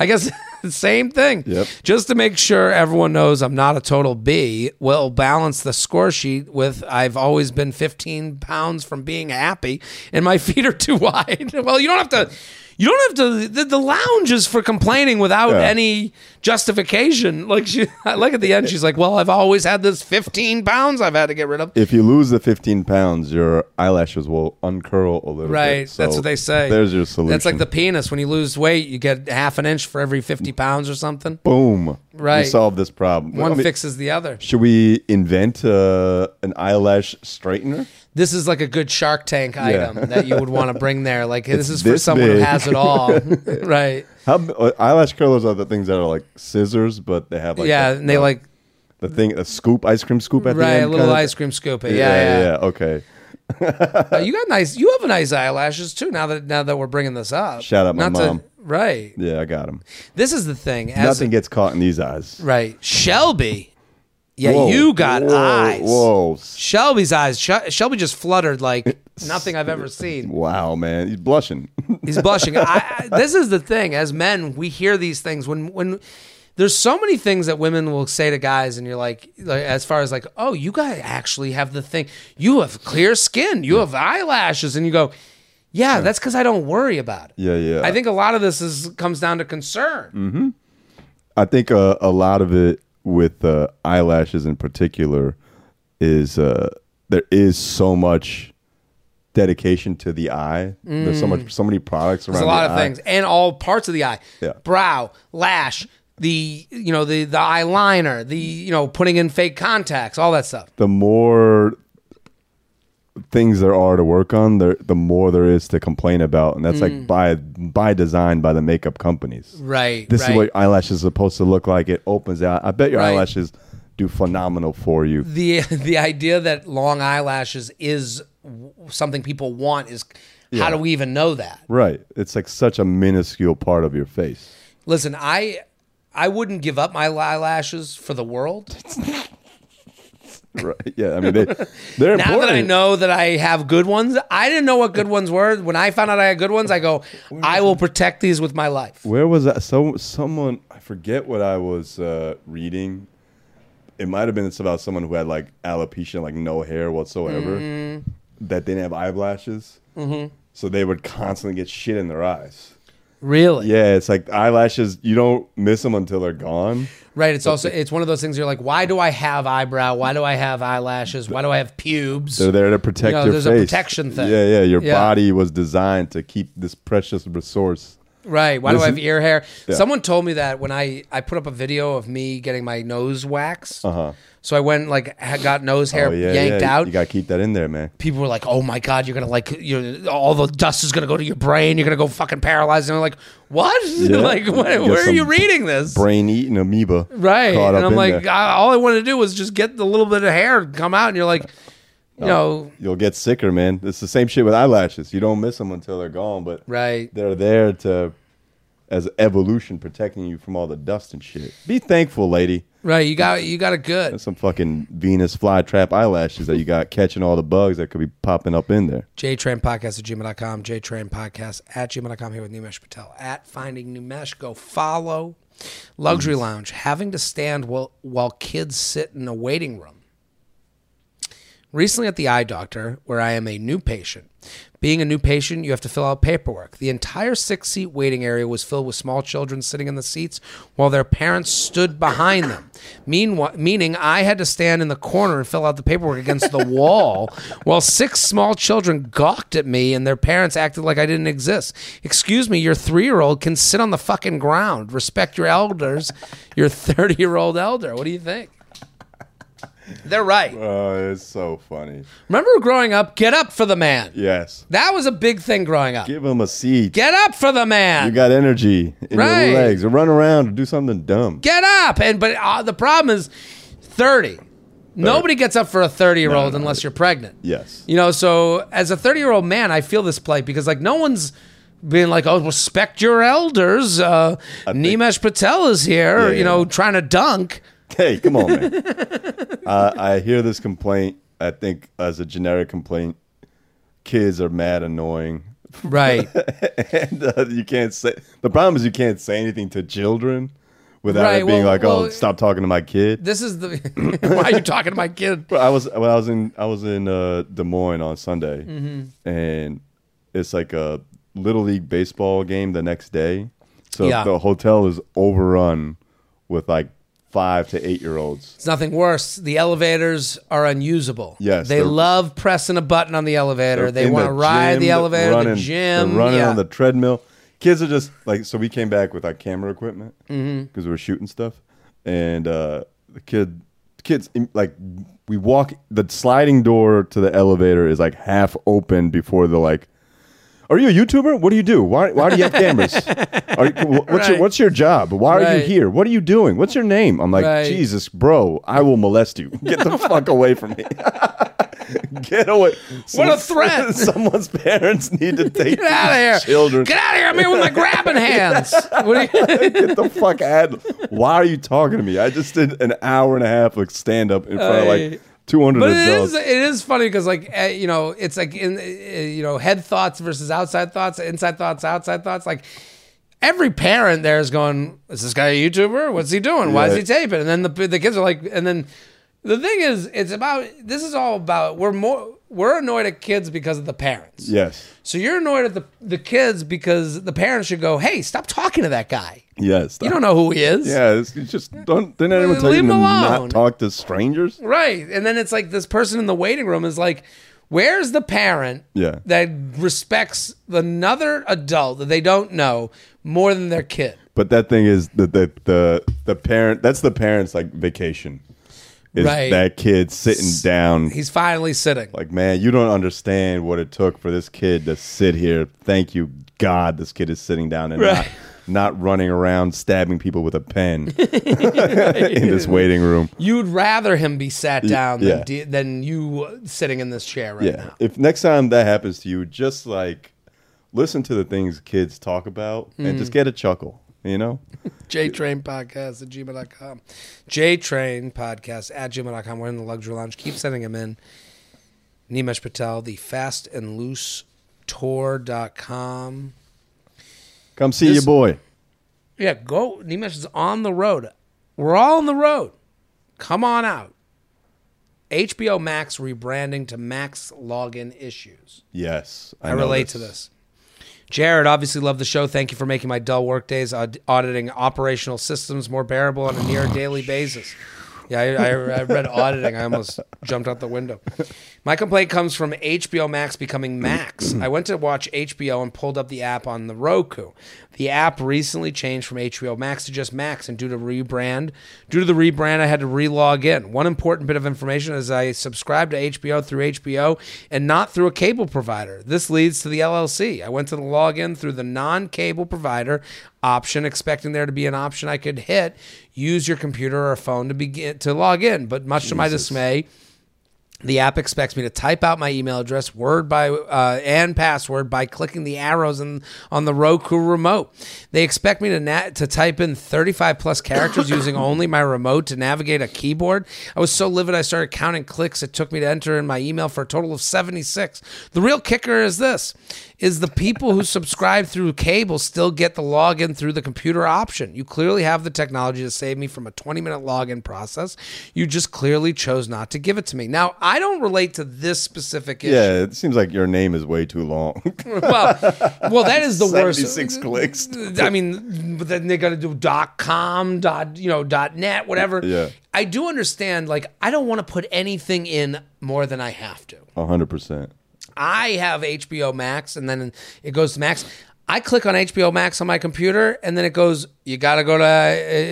I guess same thing. Yep. Just to make sure everyone knows I'm not a total B, we'll balance the score sheet with I've always been 15 pounds from being happy and my feet are too wide. well, you don't have to. You don't have to. The, the lounge is for complaining without Yeah. any justification. Like she, like at the end, she's like, "Well, I've always had this 15 pounds I've had to get rid of." If you lose the 15 pounds, your eyelashes will uncurl a little bit. Right, So that's what they say. There's your solution. That's like the penis. When you lose weight, you get half an inch for every 50 pounds or something. boom. Right. You solve this problem. One I mean, fixes the other. Should we invent uh, an eyelash straightener? This is like a good Shark Tank item that you would want to bring there. Like this is for this someone who has it all, right? How uh, eyelash curlers are the things that are like scissors, but they have like yeah, the, and they the- like the thing a scoop ice cream scoop at the end. right a little ice cream scoop. Yeah, Yeah, yeah. yeah. Okay. Uh, you got nice. You have nice eyelashes too. Now that now that we're bringing this up, Shout out my Not to- mom. Right. Yeah, I got him. This is the thing. As Nothing gets caught in these eyes. right, Shelby. Yeah, Whoa, you got whoa, eyes. Whoa. Shelby's eyes. Sh- Shelby just fluttered like nothing I've ever seen. Wow, man, he's blushing. He's blushing. I, I, this is the thing. As men, we hear these things when when there's so many things that women will say to guys, and you're like, like as far as like, oh, you guys actually have the thing. You have clear skin. You have eyelashes, and you go, yeah, that's because I don't worry about it. Yeah, yeah. I think a lot of this is comes down to concern. I think uh, a lot of it with uh, eyelashes in particular is uh, there is so much dedication to the eye. There's so much, so many products around. There's a lot of eye. things, and all parts of the eye, Yeah. brow, lash, the you know the the eyeliner, the you know putting in fake contacts, all that stuff. The more things there are to work on, there the more there is to complain about, and that's Mm. like by by design by the makeup companies. Right. This right. is what eyelashes are supposed to look like. It opens out. I bet your Right. eyelashes do phenomenal for you. the the idea that long eyelashes is w- something people want is how do we even know that? Right. It's like such a minuscule part of your face. Listen, I I wouldn't give up my eyelashes for the world. Right. Yeah. I mean, they, they're Now important. that I know that I have good ones, I didn't know what good ones were. When I found out I had good ones, I go, I will protect these with my life. Where was that? So someone I forget what I was uh, reading. It might have been it's about someone who had like alopecia, like no hair whatsoever, Mm-hmm. that didn't have eyelashes. Mm-hmm. So they would constantly get shit in their eyes. Really? Yeah, it's like eyelashes. You don't miss them until they're gone. Right. It's also it's one of those things you're like, why do I have eyebrow? Why do I have eyelashes? Why do I have pubes? They're there to protect You know, your there's a face. protection thing. Yeah, yeah. Your Yeah. body was designed to keep this precious resource. Right. Why do I have ear hair? Someone told me that when I, I put up a video of me getting my nose waxed. Uh-huh. So I went like got nose hair oh yeah, yanked yeah. out. You gotta keep that in there, man. People were like, "Oh my god, you're gonna like you all the dust is gonna go to your brain. You're gonna go fucking paralyzed." And I'm like, "What? like, what, where are you reading this?" Brain eating amoeba. right. And I'm like. I, all I wanted to do was just get the little bit of hair come out, and you're like, you know, You'll get sicker, man. It's the same shit with eyelashes. You don't miss them until they're gone, but right. they're there to as evolution protecting you from all the dust and shit. Be thankful, lady. Right. You got you got it good. That's some fucking Venus flytrap eyelashes that you got catching all the bugs that could be popping up in there. JTrain Podcast at gmail.com, JTrain Podcast at gmail.com here with Nimesh Patel at Finding Nimesh. Go follow. Luxury Lounge, having to stand while, while kids sit in a waiting room. Recently at the eye doctor, where I am a new patient. Being a new patient, you have to fill out paperwork. The entire six seat waiting area was filled with small children sitting in the seats while their parents stood behind them. Meanwhile, meaning I had to stand in the corner and fill out the paperwork against the wall while six small children gawked at me and their parents acted like I didn't exist. Excuse me, your three year old can sit on the fucking ground. Respect your elders, your 30 year old elder. What do you think? They're right. Oh, it's so funny. Remember growing up, get up for the man. Yes. That was a big thing growing up. Give him a seat. Get up for the man. you got energy in Right. your legs. Or run around or do something dumb. Get up. And but uh, the problem is 30. Nobody gets up for a 30 year old No, no. unless you're pregnant. Yes. You know, so as a 30 year old man, I feel this plight because like no one's being like, oh, respect your elders. Uh, Nimesh Patel is here, Yeah, you know, trying to dunk. Hey, come on, man. uh, I hear this complaint. I think as a generic complaint, kids are mad annoying. Right. and uh, you can't say the problem is you can't say anything to children without Right, it being well- like, "Oh, well- stop talking to my kid." this is the. why are you talking to my kid? I was when I was in I was in uh, Des Moines on Sunday, Mm-hmm. and it's like a little league baseball game the next day. So Yeah. the hotel is overrun with like five to eight year olds. It's nothing worse. The elevators are unusable. Yes, They love pressing a button on the elevator. They want to the ride gym, the elevator, running, the gym. they're running yeah. on the treadmill. Kids are just like so. We came back with our camera equipment because Mm-hmm. we were shooting stuff, and uh, the kid, kids like we walk. The sliding door to the elevator is like half open before the like. Are you a YouTuber? What do you do? Why, why do you have cameras? Are what's, your, what's your job? Why are you here? What are you doing? What's your name? I'm like, Right. Jesus, bro, I will molest you. Get the fuck away from me. Get away. What a threat. Someone's parents need to take Get out of here. children. Get out of here. I'm here with my grabbing hands. What do you, Get the fuck out. Why are you talking to me? I just did an hour and a half of stand up in front of like Two hundred But it adults. is it is funny because like uh, you know it's like in uh, you know head thoughts versus outside thoughts, inside thoughts, outside thoughts. Like every parent there is going, "Is this guy a YouTuber? What's he doing? Why is he taping?" And then the the kids are like, and then the thing is, it's about this is all about we're more we're annoyed at kids because of the parents. Yes. So you're annoyed at the the kids because the parents should go, "Hey, stop talking to that guy. Yes. You don't know who he is." Yeah, it's, it's just don't. Didn't anyone tell Leave you to him alone. not talk to strangers? Right. And then it's like this person in the waiting room is like, where's the parent Yeah. that respects another adult that they don't know more than their kid? But that thing is the the the, the parent. That's the parents' like vacation. Is Right. that kid sitting down? He's finally sitting. Like, man, you don't understand what it took for this kid to sit here. Thank you, God, this kid is sitting down and Right. not, not running around stabbing people with a pen in this waiting room. You'd rather him be sat down yeah. than, de- than you sitting in this chair right Yeah. now. If next time that happens to you, just like listen to the things kids talk about and Mm. just get a chuckle. You know? JTrain Podcast at gmail.com. JTrain Podcast at gmail.com. We're in the luxury lounge. Keep sending them in. Nimesh Patel, the fast and loose tour.com. Come see This- your boy. Yeah, go. Nimesh is on the road. We're all on the road. Come on out. HBO Max rebranding to Max login issues. Yes. I, know relate to this. Jared, obviously love the show. Thank you for making my dull work days uh, aud- auditing operational systems more bearable on a near daily basis. Yeah, I, I, I read auditing. I almost jumped out the window. My complaint comes from HBO Max becoming Max. I went to watch HBO and pulled up the app on the Roku. The app recently changed from HBO Max to just Max, and due to rebrand, due to the rebrand, I had to re-log in. One important bit of information is I subscribe to HBO through HBO and not through a cable provider. This leads to the LLC. I went to the login through the non-cable provider option, expecting there to be an option I could hit, use your computer or phone to begin to log in. But much to my dismay, the app expects me to type out my email address, word by uh, and password by clicking the arrows in, on the Roku remote. They expect me to na- to type in 35 plus characters using only my remote to navigate a keyboard. I was so livid I started counting clicks it took me to enter in my email for a total of 76. The real kicker is this: is the people who subscribe through cable still get the login through the computer option. You clearly have the technology to save me from a 20 minute login process. You just clearly chose not to give it to me. Now, I don't relate to this specific issue. Yeah, it seems like your name is way too long. Well, well, that is the worst. 76 clicks. I mean, but then they got to do dot com, dot you know, dot net, whatever. Yeah. I do understand. Like, I don't want to put anything in more than I have to. hundred percent. I have HBO Max, and then it goes to Max. I click on HBO Max on my computer, and then it goes. You got to go to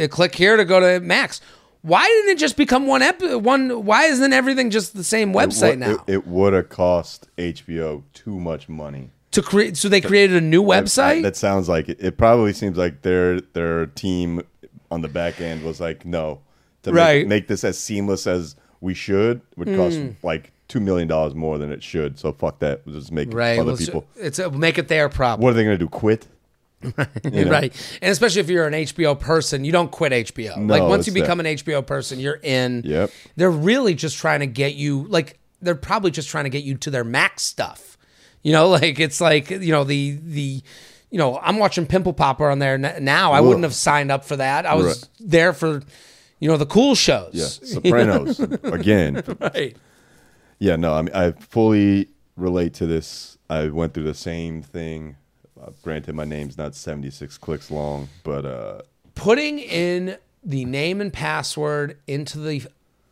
uh, click here to go to Max. Why didn't it just become one ep- one? Why isn't everything just the same website now? It, would have cost HBO too much money. to create, so they created a new website. That sounds like it. It probably seems like their their team on the back end was like, no, to Right. make, make this as seamless as we should would cost like two million dollars more than it should. So fuck that. Just make right, other people. it's a, make it their problem. What are they going to do? Quit? You know? Right. And especially if you're an HBO person, you don't quit HBO. No, like once you it's that. become an HBO person, you're in. Yep. They're really just trying to get you like they're probably just trying to get you to their Max stuff. You know, like it's like, you know, the the you know, I'm watching Pimple Popper on there now. I wouldn't have signed up for that. I was Right. there for you know, the cool shows. Yeah, Sopranos again. right. Yeah, no, I mean, I fully relate to this. I went through the same thing. Uh, granted, my name's not 76 clicks long, but uh, Putting in the name and password into the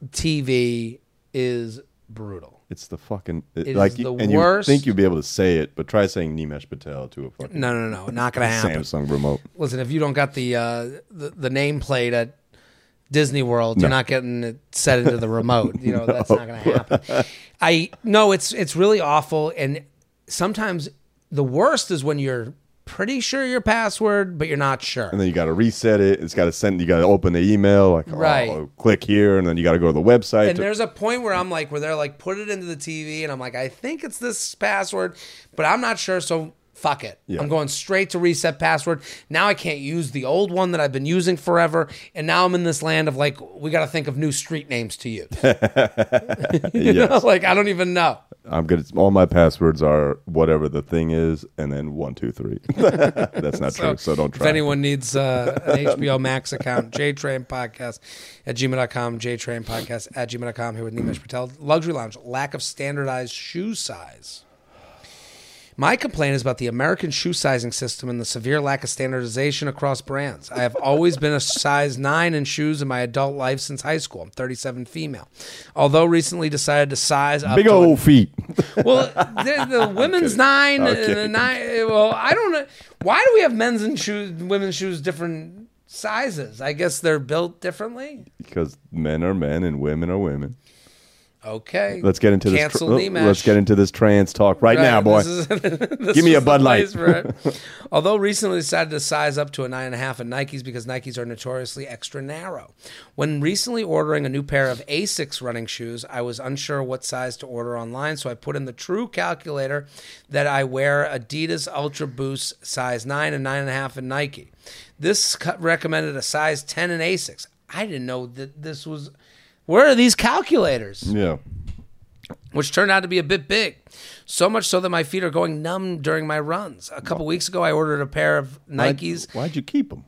TV is brutal. it's the fucking it, It like is the and worst. you think you'd be able to say it, but try saying Nimesh Patel to a fucking No, no, no, not gonna happen. Samsung remote. Listen, if you don't got the uh, the, the nameplate at Disney World, you're not getting it set into the remote. You know that's not going to happen. I no, it's it's really awful, and sometimes the worst is when you're pretty sure your password, but you're not sure. And then you got to reset it. It's got to send. You got to open the email. Like, oh, Right. oh, click here, and then you got to go to the website. And to- there's a point where I'm like, where they're like, put it into the TV, and I'm like, I think it's this password, but I'm not sure. So Fuck it. Yeah. I'm going straight to reset password. Now I can't use the old one that I've been using forever. And now I'm in this land of like, we got to think of new street names to use. you know? Like, I don't even know. I'm good. All my passwords are whatever the thing is, and then one, two, three. That's not true. So don't try. If anyone needs uh, an HBO Max account, JTrain Podcast at gmail.com, JTrain Podcast at gmail.com. Here with Nimesh Patel. Luxury Lounge, lack of standardized shoe size. My complaint is about the American shoe sizing system and the severe lack of standardization across brands. I have always been a size 9 in shoes in my adult life since high school. I'm 37 female. Although recently decided to size up Big old feet. well, the, the women's nine, uh, I'm and the nine. Uh, well, I don't know. Why do we have men's and shoes, women's shoes different sizes? I guess they're built differently. because men are men and women are women. Okay. Let's get into this. Cancel oh, let's get into this trans talk right, now, boy. is- Give me a Bud Light. place for it. Although recently decided to size up to a nine and a half in Nikes because Nikes are notoriously extra narrow. When recently ordering a new pair of Asics running shoes, I was unsure what size to order online, so I put in the true calculator that I wear Adidas Ultra Boost size nine and nine and a half in Nike. This cut recommended a size ten in Asics. I didn't know that this was. Where are these calculators? yeah. which turned out to be a bit big. So much so that my feet are going numb during my runs. A couple weeks ago, I ordered a pair of Nikes. Why'd, why'd you keep them?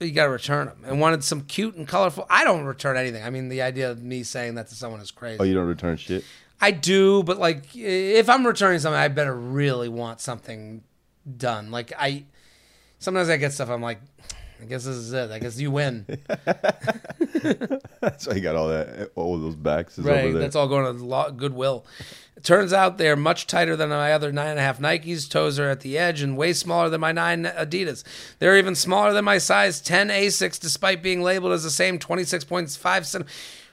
You got to return them and wanted some cute and colorful. I don't return anything. I mean, the idea of me saying that to someone is crazy. Oh, you don't return shit. I do, but like, if I'm returning something, I better really want something done. Like, I sometimes I get stuff. I'm like, I guess this is it. I guess you win. So you got all that, all those boxes Right. over there. That's all going to lo- Goodwill. It turns out they're much tighter than my other nine and a half Nikes. Toes are at the edge and way smaller than my nine Adidas. They're even smaller than my size 10 Asics, despite being labeled as the same 26.5 cent.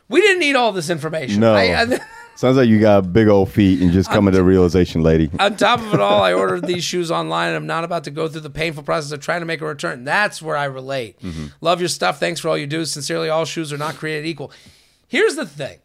We didn't need all this information. No. I- I- Sounds like you got big old feet and just coming to realization, lady. on top of it all, I ordered these shoes online and I'm not about to go through the painful process of trying to make a return. That's where I relate. Mm-hmm. Love your stuff. Thanks for all you do. Sincerely, all shoes are not created equal. Here's the thing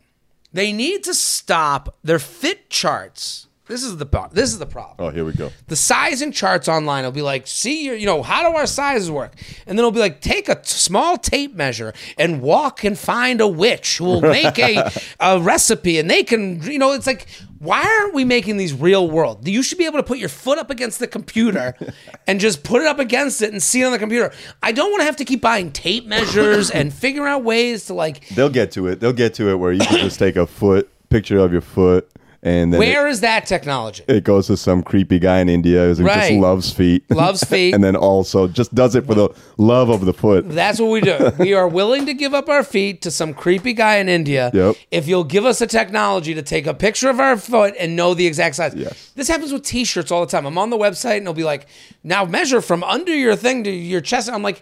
they need to stop their fit charts. This is the pro- this is the problem. Oh, here we go. The sizing charts online will be like, see your, you know, how do our sizes work? And then it'll be like, take a t- small tape measure and walk and find a witch who will make a, a recipe and they can, you know, it's like, why aren't we making these real world? You should be able to put your foot up against the computer and just put it up against it and see it on the computer. I don't want to have to keep buying tape measures and figuring out ways to like, They'll get to it. They'll get to it where you can just take a foot picture of your foot, and then where is that technology? it, it goes to some creepy guy in India who Right. just loves feet, Loves feet. and then also just does it for the love of the foot. That's what we do. we are willing to give up our feet to some creepy guy in India Yep. if you'll give us a technology to take a picture of our foot and know the exact size. Yes. This happens with t-shirts all the time. I'm on the website and it'll be like, now measure from under your thing to your chest. I'm like,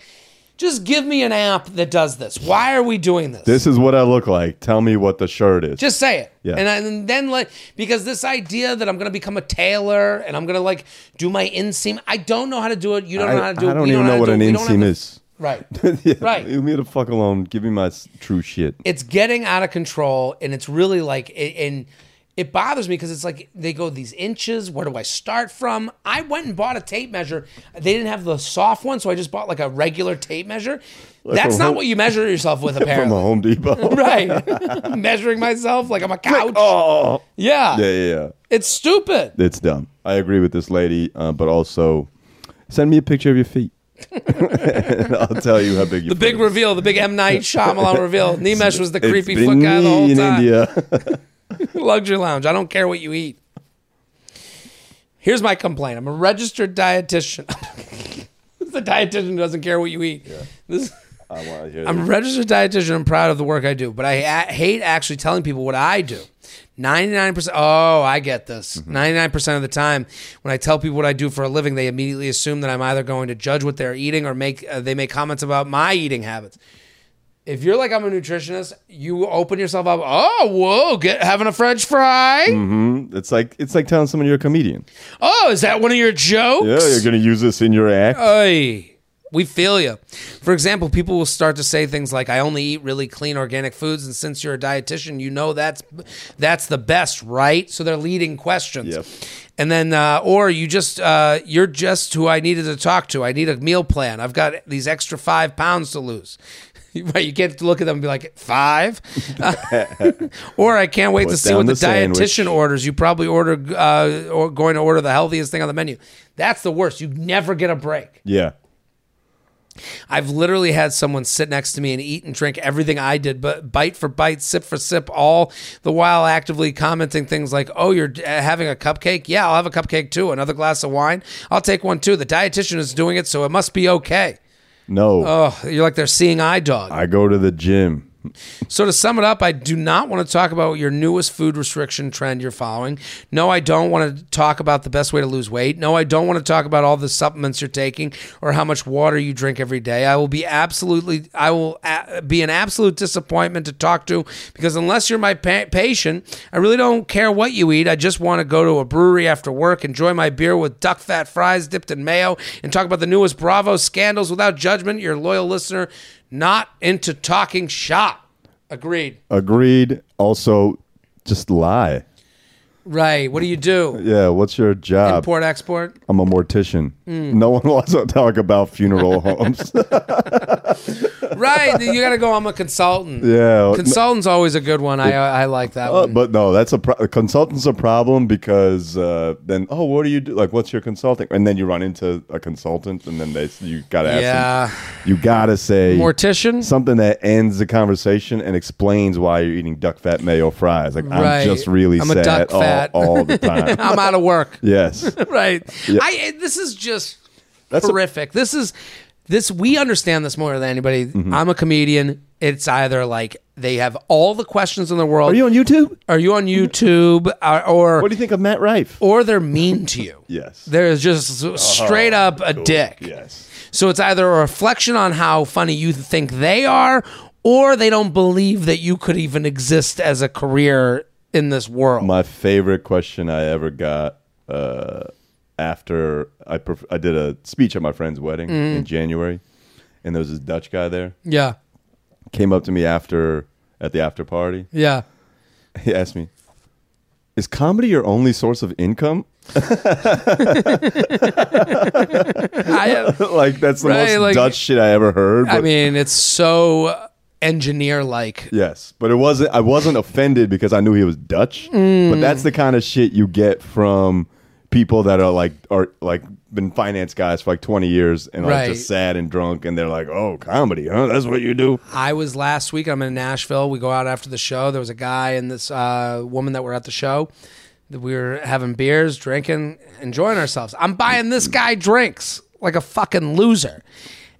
just give me an app that does this. Why are we doing this? This is what I look like. Tell me what the shirt is. just say it. Yeah. And, I, and then like because this idea that I'm gonna become a tailor and I'm gonna like do my inseam. I don't know how to do it. You don't I, know how to do it. I don't even know know what an do it. We don't have inseam is. Right. Yeah, Right. Leave me the fuck alone. Give me my true shit. it's getting out of control and it's really like it, and it bothers me because it's like they go these inches where do i start from i went and bought a tape measure they didn't have the soft one so i just bought like a regular tape measure that's not Home- what you measure yourself with apparently. From a Home Depot. right measuring myself like i'm a couch Oh. yeah. Yeah, yeah, yeah. it's stupid It's dumb. I agree with this lady, uh, but also send me a picture of your feet. I'll tell you how big the big is. reveal the big m night Shyamalan reveal nimesh was the creepy foot guy the whole in time India. luxury lounge. I don't care what you eat. Here's my complaint. I'm a registered dietitian. the dietitian who doesn't care what you eat. This, I want to hear I'm a registered dietitian. I'm proud of the work I do, but I a- hate actually telling people what I do. 99%. Oh, I get this. 99% of the time, when I tell people what I do for a living, they immediately assume that I'm either going to judge what they're eating or make uh, they make comments about my eating habits. If you're like I'm a nutritionist, you open yourself up. Oh, whoa! Get having a French fry. Mm-hmm. It's like it's like telling someone you're a comedian. Oh, is that one of your jokes? Yeah, you're gonna use this in your act. Oy. We feel you. For example, people will start to say things like, "I only eat really clean organic foods," and since you're a dietitian, you know that's that's the best, right? So they're leading questions. Yep. And then, uh, or you just uh, you're just who I needed to talk to. I need a meal plan. I've got these extra five pounds to lose. Right, you can't look at them and be like five, or I can't wait to see what the, the dietitian orders. You probably order uh, or going to order the healthiest thing on the menu. That's the worst. You never get a break. Yeah. I've literally had someone sit next to me and eat and drink everything I did, but bite for bite, sip for sip, all the while actively commenting things like, "Oh, you're uh, having a cupcake? Yeah, I'll have a cupcake too. Another glass of wine? I'll take one too. The dietitian is doing it, so it must be okay." No. Oh, you're like their seeing eye dog. I go to the gym. So to sum it up, I do not want to talk about your newest food restriction trend you're following. No, I don't want to talk about the best way to lose weight. No, I don't want to talk about all the supplements you're taking or how much water you drink every day. I will be absolutely I will be an absolute disappointment to talk to because unless you're my pa- patient, I really don't care what you eat. I just want to go to a brewery after work, enjoy my beer with duck fat fries dipped in mayo and talk about the newest Bravo scandals without judgment. Your loyal listener not into talking shop. Agreed. Agreed. Also, just lie. Right. What do you do? Yeah. What's your job? Import export. I'm a mortician. Mm. No one wants to talk about funeral homes. Right. you got to go. I'm a consultant. yeah. Consultant's always a good one. I I like that Uh, one. but no, that's a pro- consultant's a problem because uh, then oh, what do you do? Like, what's your consulting? And then you run into a consultant, and then they you gotta ask yeah. them. You gotta say Mortician. something that ends the conversation and explains why you're eating duck fat mayo fries. Like Right. I'm just really I'm a sad duck all, fat. all the time. I'm out of work. yes, right. Yeah. I. This is just That's a- horrific. this is this. We understand this more than anybody. Mm-hmm. I'm a comedian. It's either like they have all the questions in the world. Are you on YouTube? Are you on YouTube? Or, or What do you think of Matt Rife? or they're mean to you. Yes. There's just s- straight up a dick. Yes. So it's either a reflection on how funny you think they are, or they don't believe that you could even exist as a career in this world. My favorite question I ever got uh, after I perf- I did a speech at my friend's wedding Mm. in January, and there was this Dutch guy there. yeah, Came up to me after at the after party. yeah. He asked me, "Is comedy your only source of income?" I, like that's the Right, most like- Dutch shit I ever heard. I mean, it's so engineer like. Yes, but it wasn't. I wasn't offended because I knew he was Dutch. Mm. But that's the kind of shit you get from people that are like are like been finance guys for like twenty years and like Right. just sad and drunk, and they're like, "Oh, comedy, huh? That's what you do." I was last week. I'm in Nashville. We go out after the show. There was a guy and this uh, woman that were at the show. That We were having beers, drinking, enjoying ourselves. I'm buying this guy drinks like a fucking loser.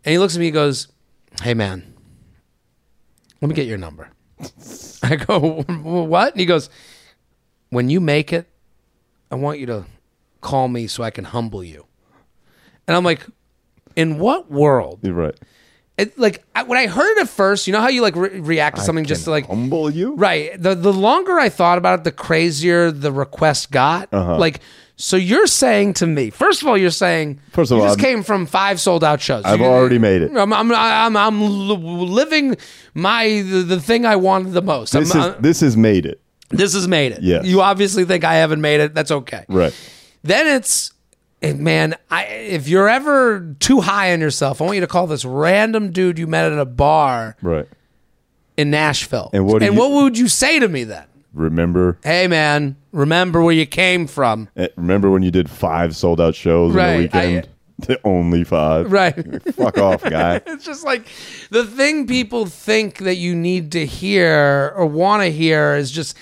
And he looks at me He goes, Hey, man, let me get your number. I go, What? And he goes, When you make it, I want you to call me so I can humble you. And I'm like, In what world You're right. it, like I, when I heard it at first, you know how you like re- react to something just to like humble you. right. The the longer I thought about it, the crazier the request got. Uh-huh. Like, so you're saying to me, first of all, you're saying First of you all, just I'm- came from five sold out shows. I've You- already made it. I'm I'm I'm, I'm living my the, the thing I wanted the most. This I'm, is uh, this has made it. this has made it. Yeah. You obviously think I haven't made it. That's okay. Right. Then it's, eh, man, I, if you're ever too high on yourself, I want you to call this random dude you met at a bar Right. in Nashville. And what do you- what would you say to me then? Remember. Hey, man, remember where you came from. eh, Remember when you did five sold out shows Right, in the weekend? The only five. Right. Fuck off, guy. It's just like the thing people think that you need to hear or want to hear is just,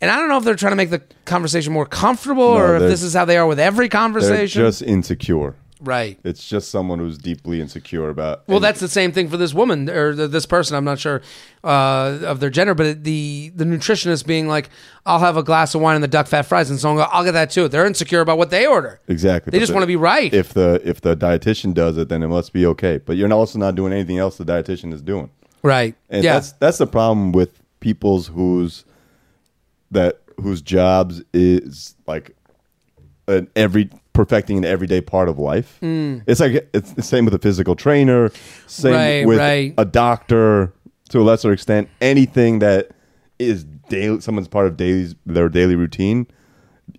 and I don't know if they're trying to make the conversation more comfortable or if they're- this is how they are with every They're conversation. just insecure. right. It's just someone who's deeply insecure about. Well, that's the same thing for this woman or th- this person. I'm not sure uh, of their gender, but it, the the nutritionist being like, "I'll have a glass of wine and the duck fat fries," and someone go, "I'll get that too." They're insecure about what they order. exactly. They but just the- want to be right. If the if the dietitian does it, then it must be okay. But you're also not doing anything else the dietitian is doing. right. And yeah. that's that's the problem with people's whose that whose jobs is like an every perfecting an everyday part of life. Mm. It's like it's the same with a physical trainer, same Right, with right. a doctor to a lesser extent. Anything that is daily, someone's part of daily their daily routine.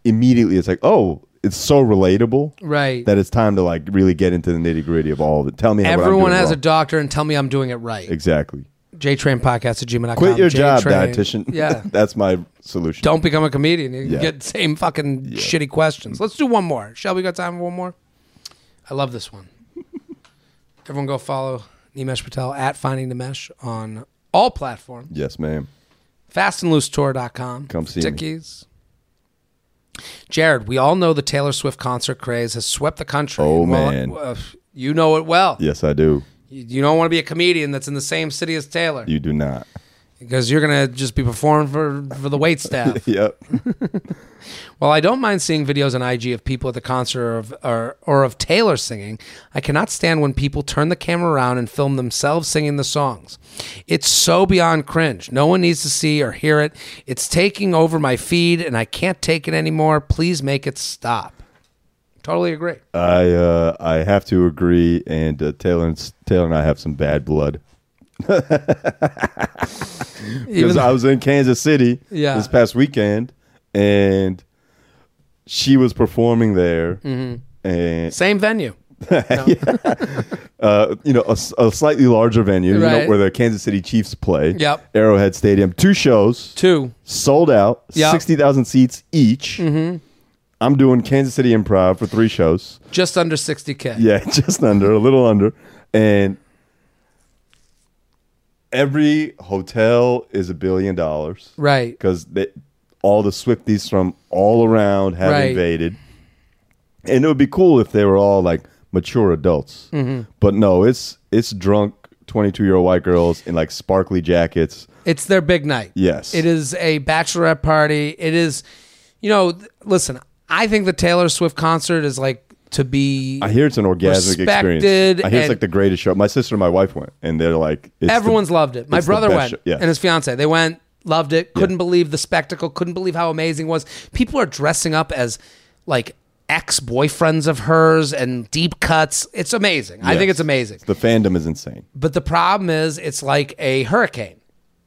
Immediately, it's like, oh, it's so relatable, Right. That it's time to like really get into the nitty gritty of all of it. Tell me, how what I'm Everyone has a doctor and tell me I'm doing it right. exactly. JTrain podcast at gmail.com. Quit your job, JTrain. dietitian. Yeah. that's my solution. Don't become a comedian. You Yeah. get the same fucking shitty questions. Let's do one more. Shall we got time for one more? I love this one. Everyone go follow Nimesh Patel at Finding Nimesh on all platforms. Yes, ma'am. Fastandloosetour.com. Come see me. Tickies. Jared, we all know the Taylor Swift concert craze has swept the country. Oh, Well, man. uh, you know it well. Yes, I do. You, don't want to be a comedian that's in the same city as Taylor You do not. because you're going to just be performing for, for the wait staff. Yep. While I don't mind seeing videos on IG of people at the concert or of, or, or of Taylor singing, I cannot stand when people turn the camera around and film themselves singing the songs. It's so beyond cringe. No one needs to see or hear it. It's taking over my feed and I can't take it anymore. Please make it stop. Totally agree. I uh, I have to agree, and uh, Taylor and Taylor and I have some bad blood. Because I was in Kansas City Yeah. this past weekend, and she was performing there, Mm-hmm. and same venue. uh, you know, a slightly larger venue, you know, where the Kansas City Chiefs play. Yep. Arrowhead Stadium, two shows, Two. sold out, Yep. sixty thousand seats each. Mm-hmm. I'm doing Kansas City Improv for three shows. Just under 60K. Yeah, just under, a little under. And every hotel is a billion dollars Right. because all the Swifties from all around have Right. invaded. And it would be cool if they were all like mature adults. Mm-hmm. But no, it's it's drunk 22 year old white girls in like sparkly jackets. It's their big night. Yes. It is a bachelorette party. It is, you know, listen, I think the Taylor Swift concert is like to be. I hear it's an orgasmic experience. I hear it's and- like the greatest show. My sister and my wife went, and they're like, it's the- everyone's loved it. My it's the brother best went show. And his fiance. They went, loved it, couldn't believe the spectacle, couldn't believe how amazing it was. People are dressing up as like ex boyfriends of hers and deep cuts. It's amazing. I think Yes. it's amazing. the fandom is insane. But the problem is, it's like a hurricane.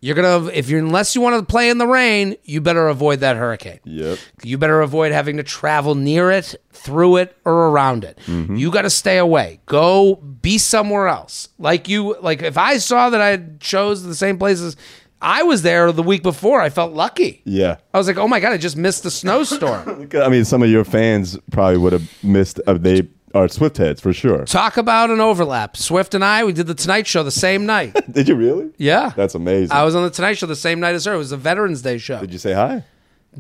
You're gonna if you're unless you want to play in the rain, you better avoid that hurricane. Yep. You better avoid having to travel near it, through it, or around it. Mm-hmm. You got to stay away. Go be somewhere else. Like you, like if I saw that I chose the same places, I was there the week before. I felt lucky. Yeah. I was like, oh my god, I just missed the snowstorm. I mean, some of your fans probably would have missed. Uh, they are Swift heads for sure. Talk about an overlap. Swift and I, we did the Tonight Show the same night. Did you really? Yeah, That's amazing. I was on the Tonight Show the same night as her. It was a Veterans Day show. Did you say hi?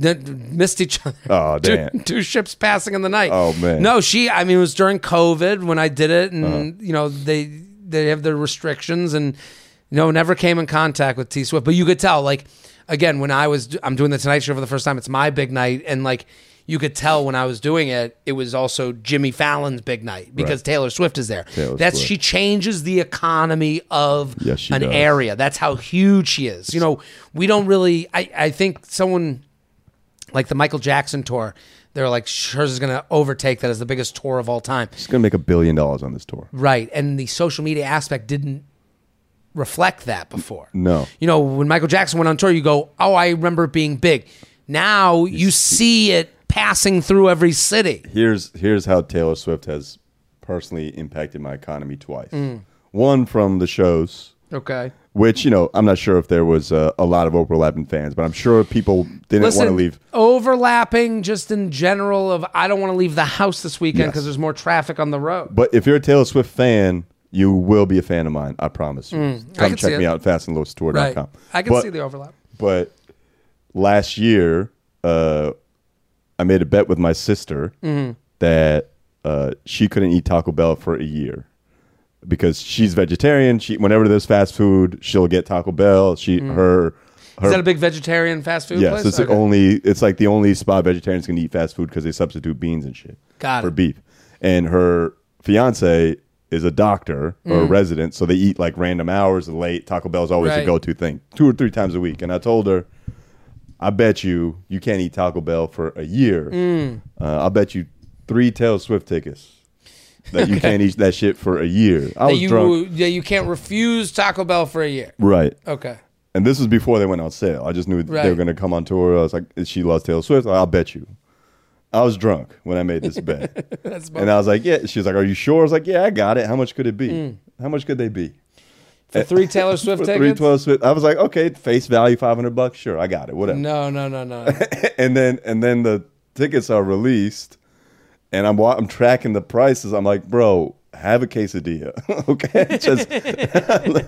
N- missed each other. Oh damn. Two, ships passing in the night. Oh, man. Uh-huh. No, she. I mean, it was during COVID when I did it, and you know they they have their restrictions, and you know never came in contact with T Swift. But you could tell, like again, when I was I'm doing the Tonight Show for the first time, it's my big night, and like you could tell when I was doing it, it was also Jimmy Fallon's big night because Right. Taylor Swift is there. Taylor That's Swift. she changes the economy of Yes, an does. area. That's how huge she is. You know, we don't really. I I think someone like the Michael Jackson tour, they're like, hers is going to overtake that as the biggest tour of all time. She's gonna make a billion dollars on this tour. Right. And the social media aspect didn't reflect that before. No. You know, when Michael Jackson went on tour, you go, oh, I remember it being big. Now you see it passing through every city. Here's here's how Taylor Swift has personally impacted my economy twice. Mm. One from the shows, Okay. which you know I'm not sure if there was uh, a lot of overlapping fans, but I'm sure people didn't want to leave. overlapping just in general of I don't want to leave the house this weekend Yes. because there's more traffic on the road. But if you're a Taylor Swift fan, you will be a fan of mine. I promise you. Mm, I Come see check me it. out at fastandloosetour.com. Right. I can But- see the overlap. But last year, uh, I made a bet with my sister Mm-hmm. that uh, she couldn't eat Taco Bell for a year because she's vegetarian. She whenever there's fast food, she'll get Taco Bell. She her her Mm. Is that a big vegetarian fast food yes, place? it's the only. It's like the only spot vegetarians can eat fast food because they substitute beans and shit Got for it. beef. And her fiance is a doctor or a resident, so they eat like random hours late. Taco Bell is always Mm. Right. a go-to thing, two or three times a week. And I told her, I bet you you can't eat Taco Bell for a year. Mm. Uh, I'll bet you three Taylor Swift tickets that you can't eat that shit for a year. I That was you drunk. yeah, you can't refuse Taco Bell for a year. Right. Okay. And this was before they went on sale. I just knew Right. they were going to come on tour. I was like, she loves Taylor Swift. I'll bet you. I was drunk when I made this bet. That's and I was like, yeah. She was like, are you sure? I was like, yeah, I got it. How much could it be? Mm. How much could they be? For three Taylor Swift For three tickets. twelve Swift. I was like, okay, face value, 500 bucks. Sure, I got it. Whatever. No, no, no, no. and then and then the tickets are released, and I'm I'm tracking the prices. I'm like, bro, have a quesadilla, okay? Just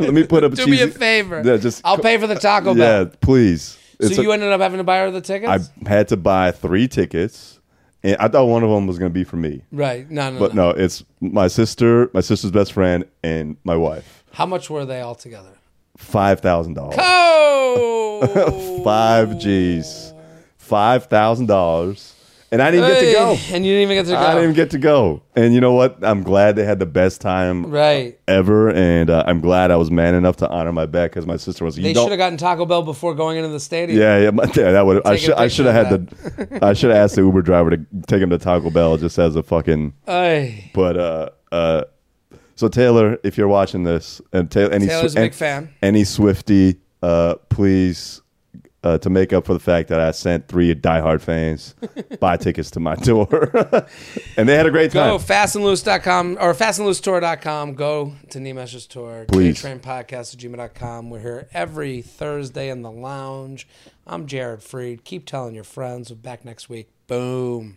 let me put up. Do me a favor. Yeah, just I'll pay for the Taco Bell. Yeah, please. It's So a- you ended up having to buy her the tickets? I had to buy three tickets, and I thought one of them was going to be for me, right. No, no, but no. no, it's my sister, my sister's best friend, and my wife. How much were they all together? Five thousand dollars. Oh, Five G's. Five thousand dollars, and I didn't get to go. And you didn't even get to go. I didn't even get to go. And you know what? I'm glad they had the best time right. ever, and uh, I'm glad I was man enough to honor my bet because my sister was. You They don't- should have gotten Taco Bell before going into the stadium. Yeah, yeah, my- yeah, that would. I Take a should. I should have had the. I should have asked the Uber driver to take him to Taco Bell just as a fucking. Ay. But uh, uh, so Taylor, if you're watching this, and Ta- any Taylor's a big fan. any Swifty, uh, please. Uh, to make up for the fact that I sent three diehard fans buy tickets to my tour, and they had a great time. Go fastandloose.com or fastandloosetour.com. Go to Nimesh's tour. Please. Train podcast at gmail.com. We're here every Thursday in the lounge. I'm Jared Freid. Keep telling your friends. We're back next week. Boom.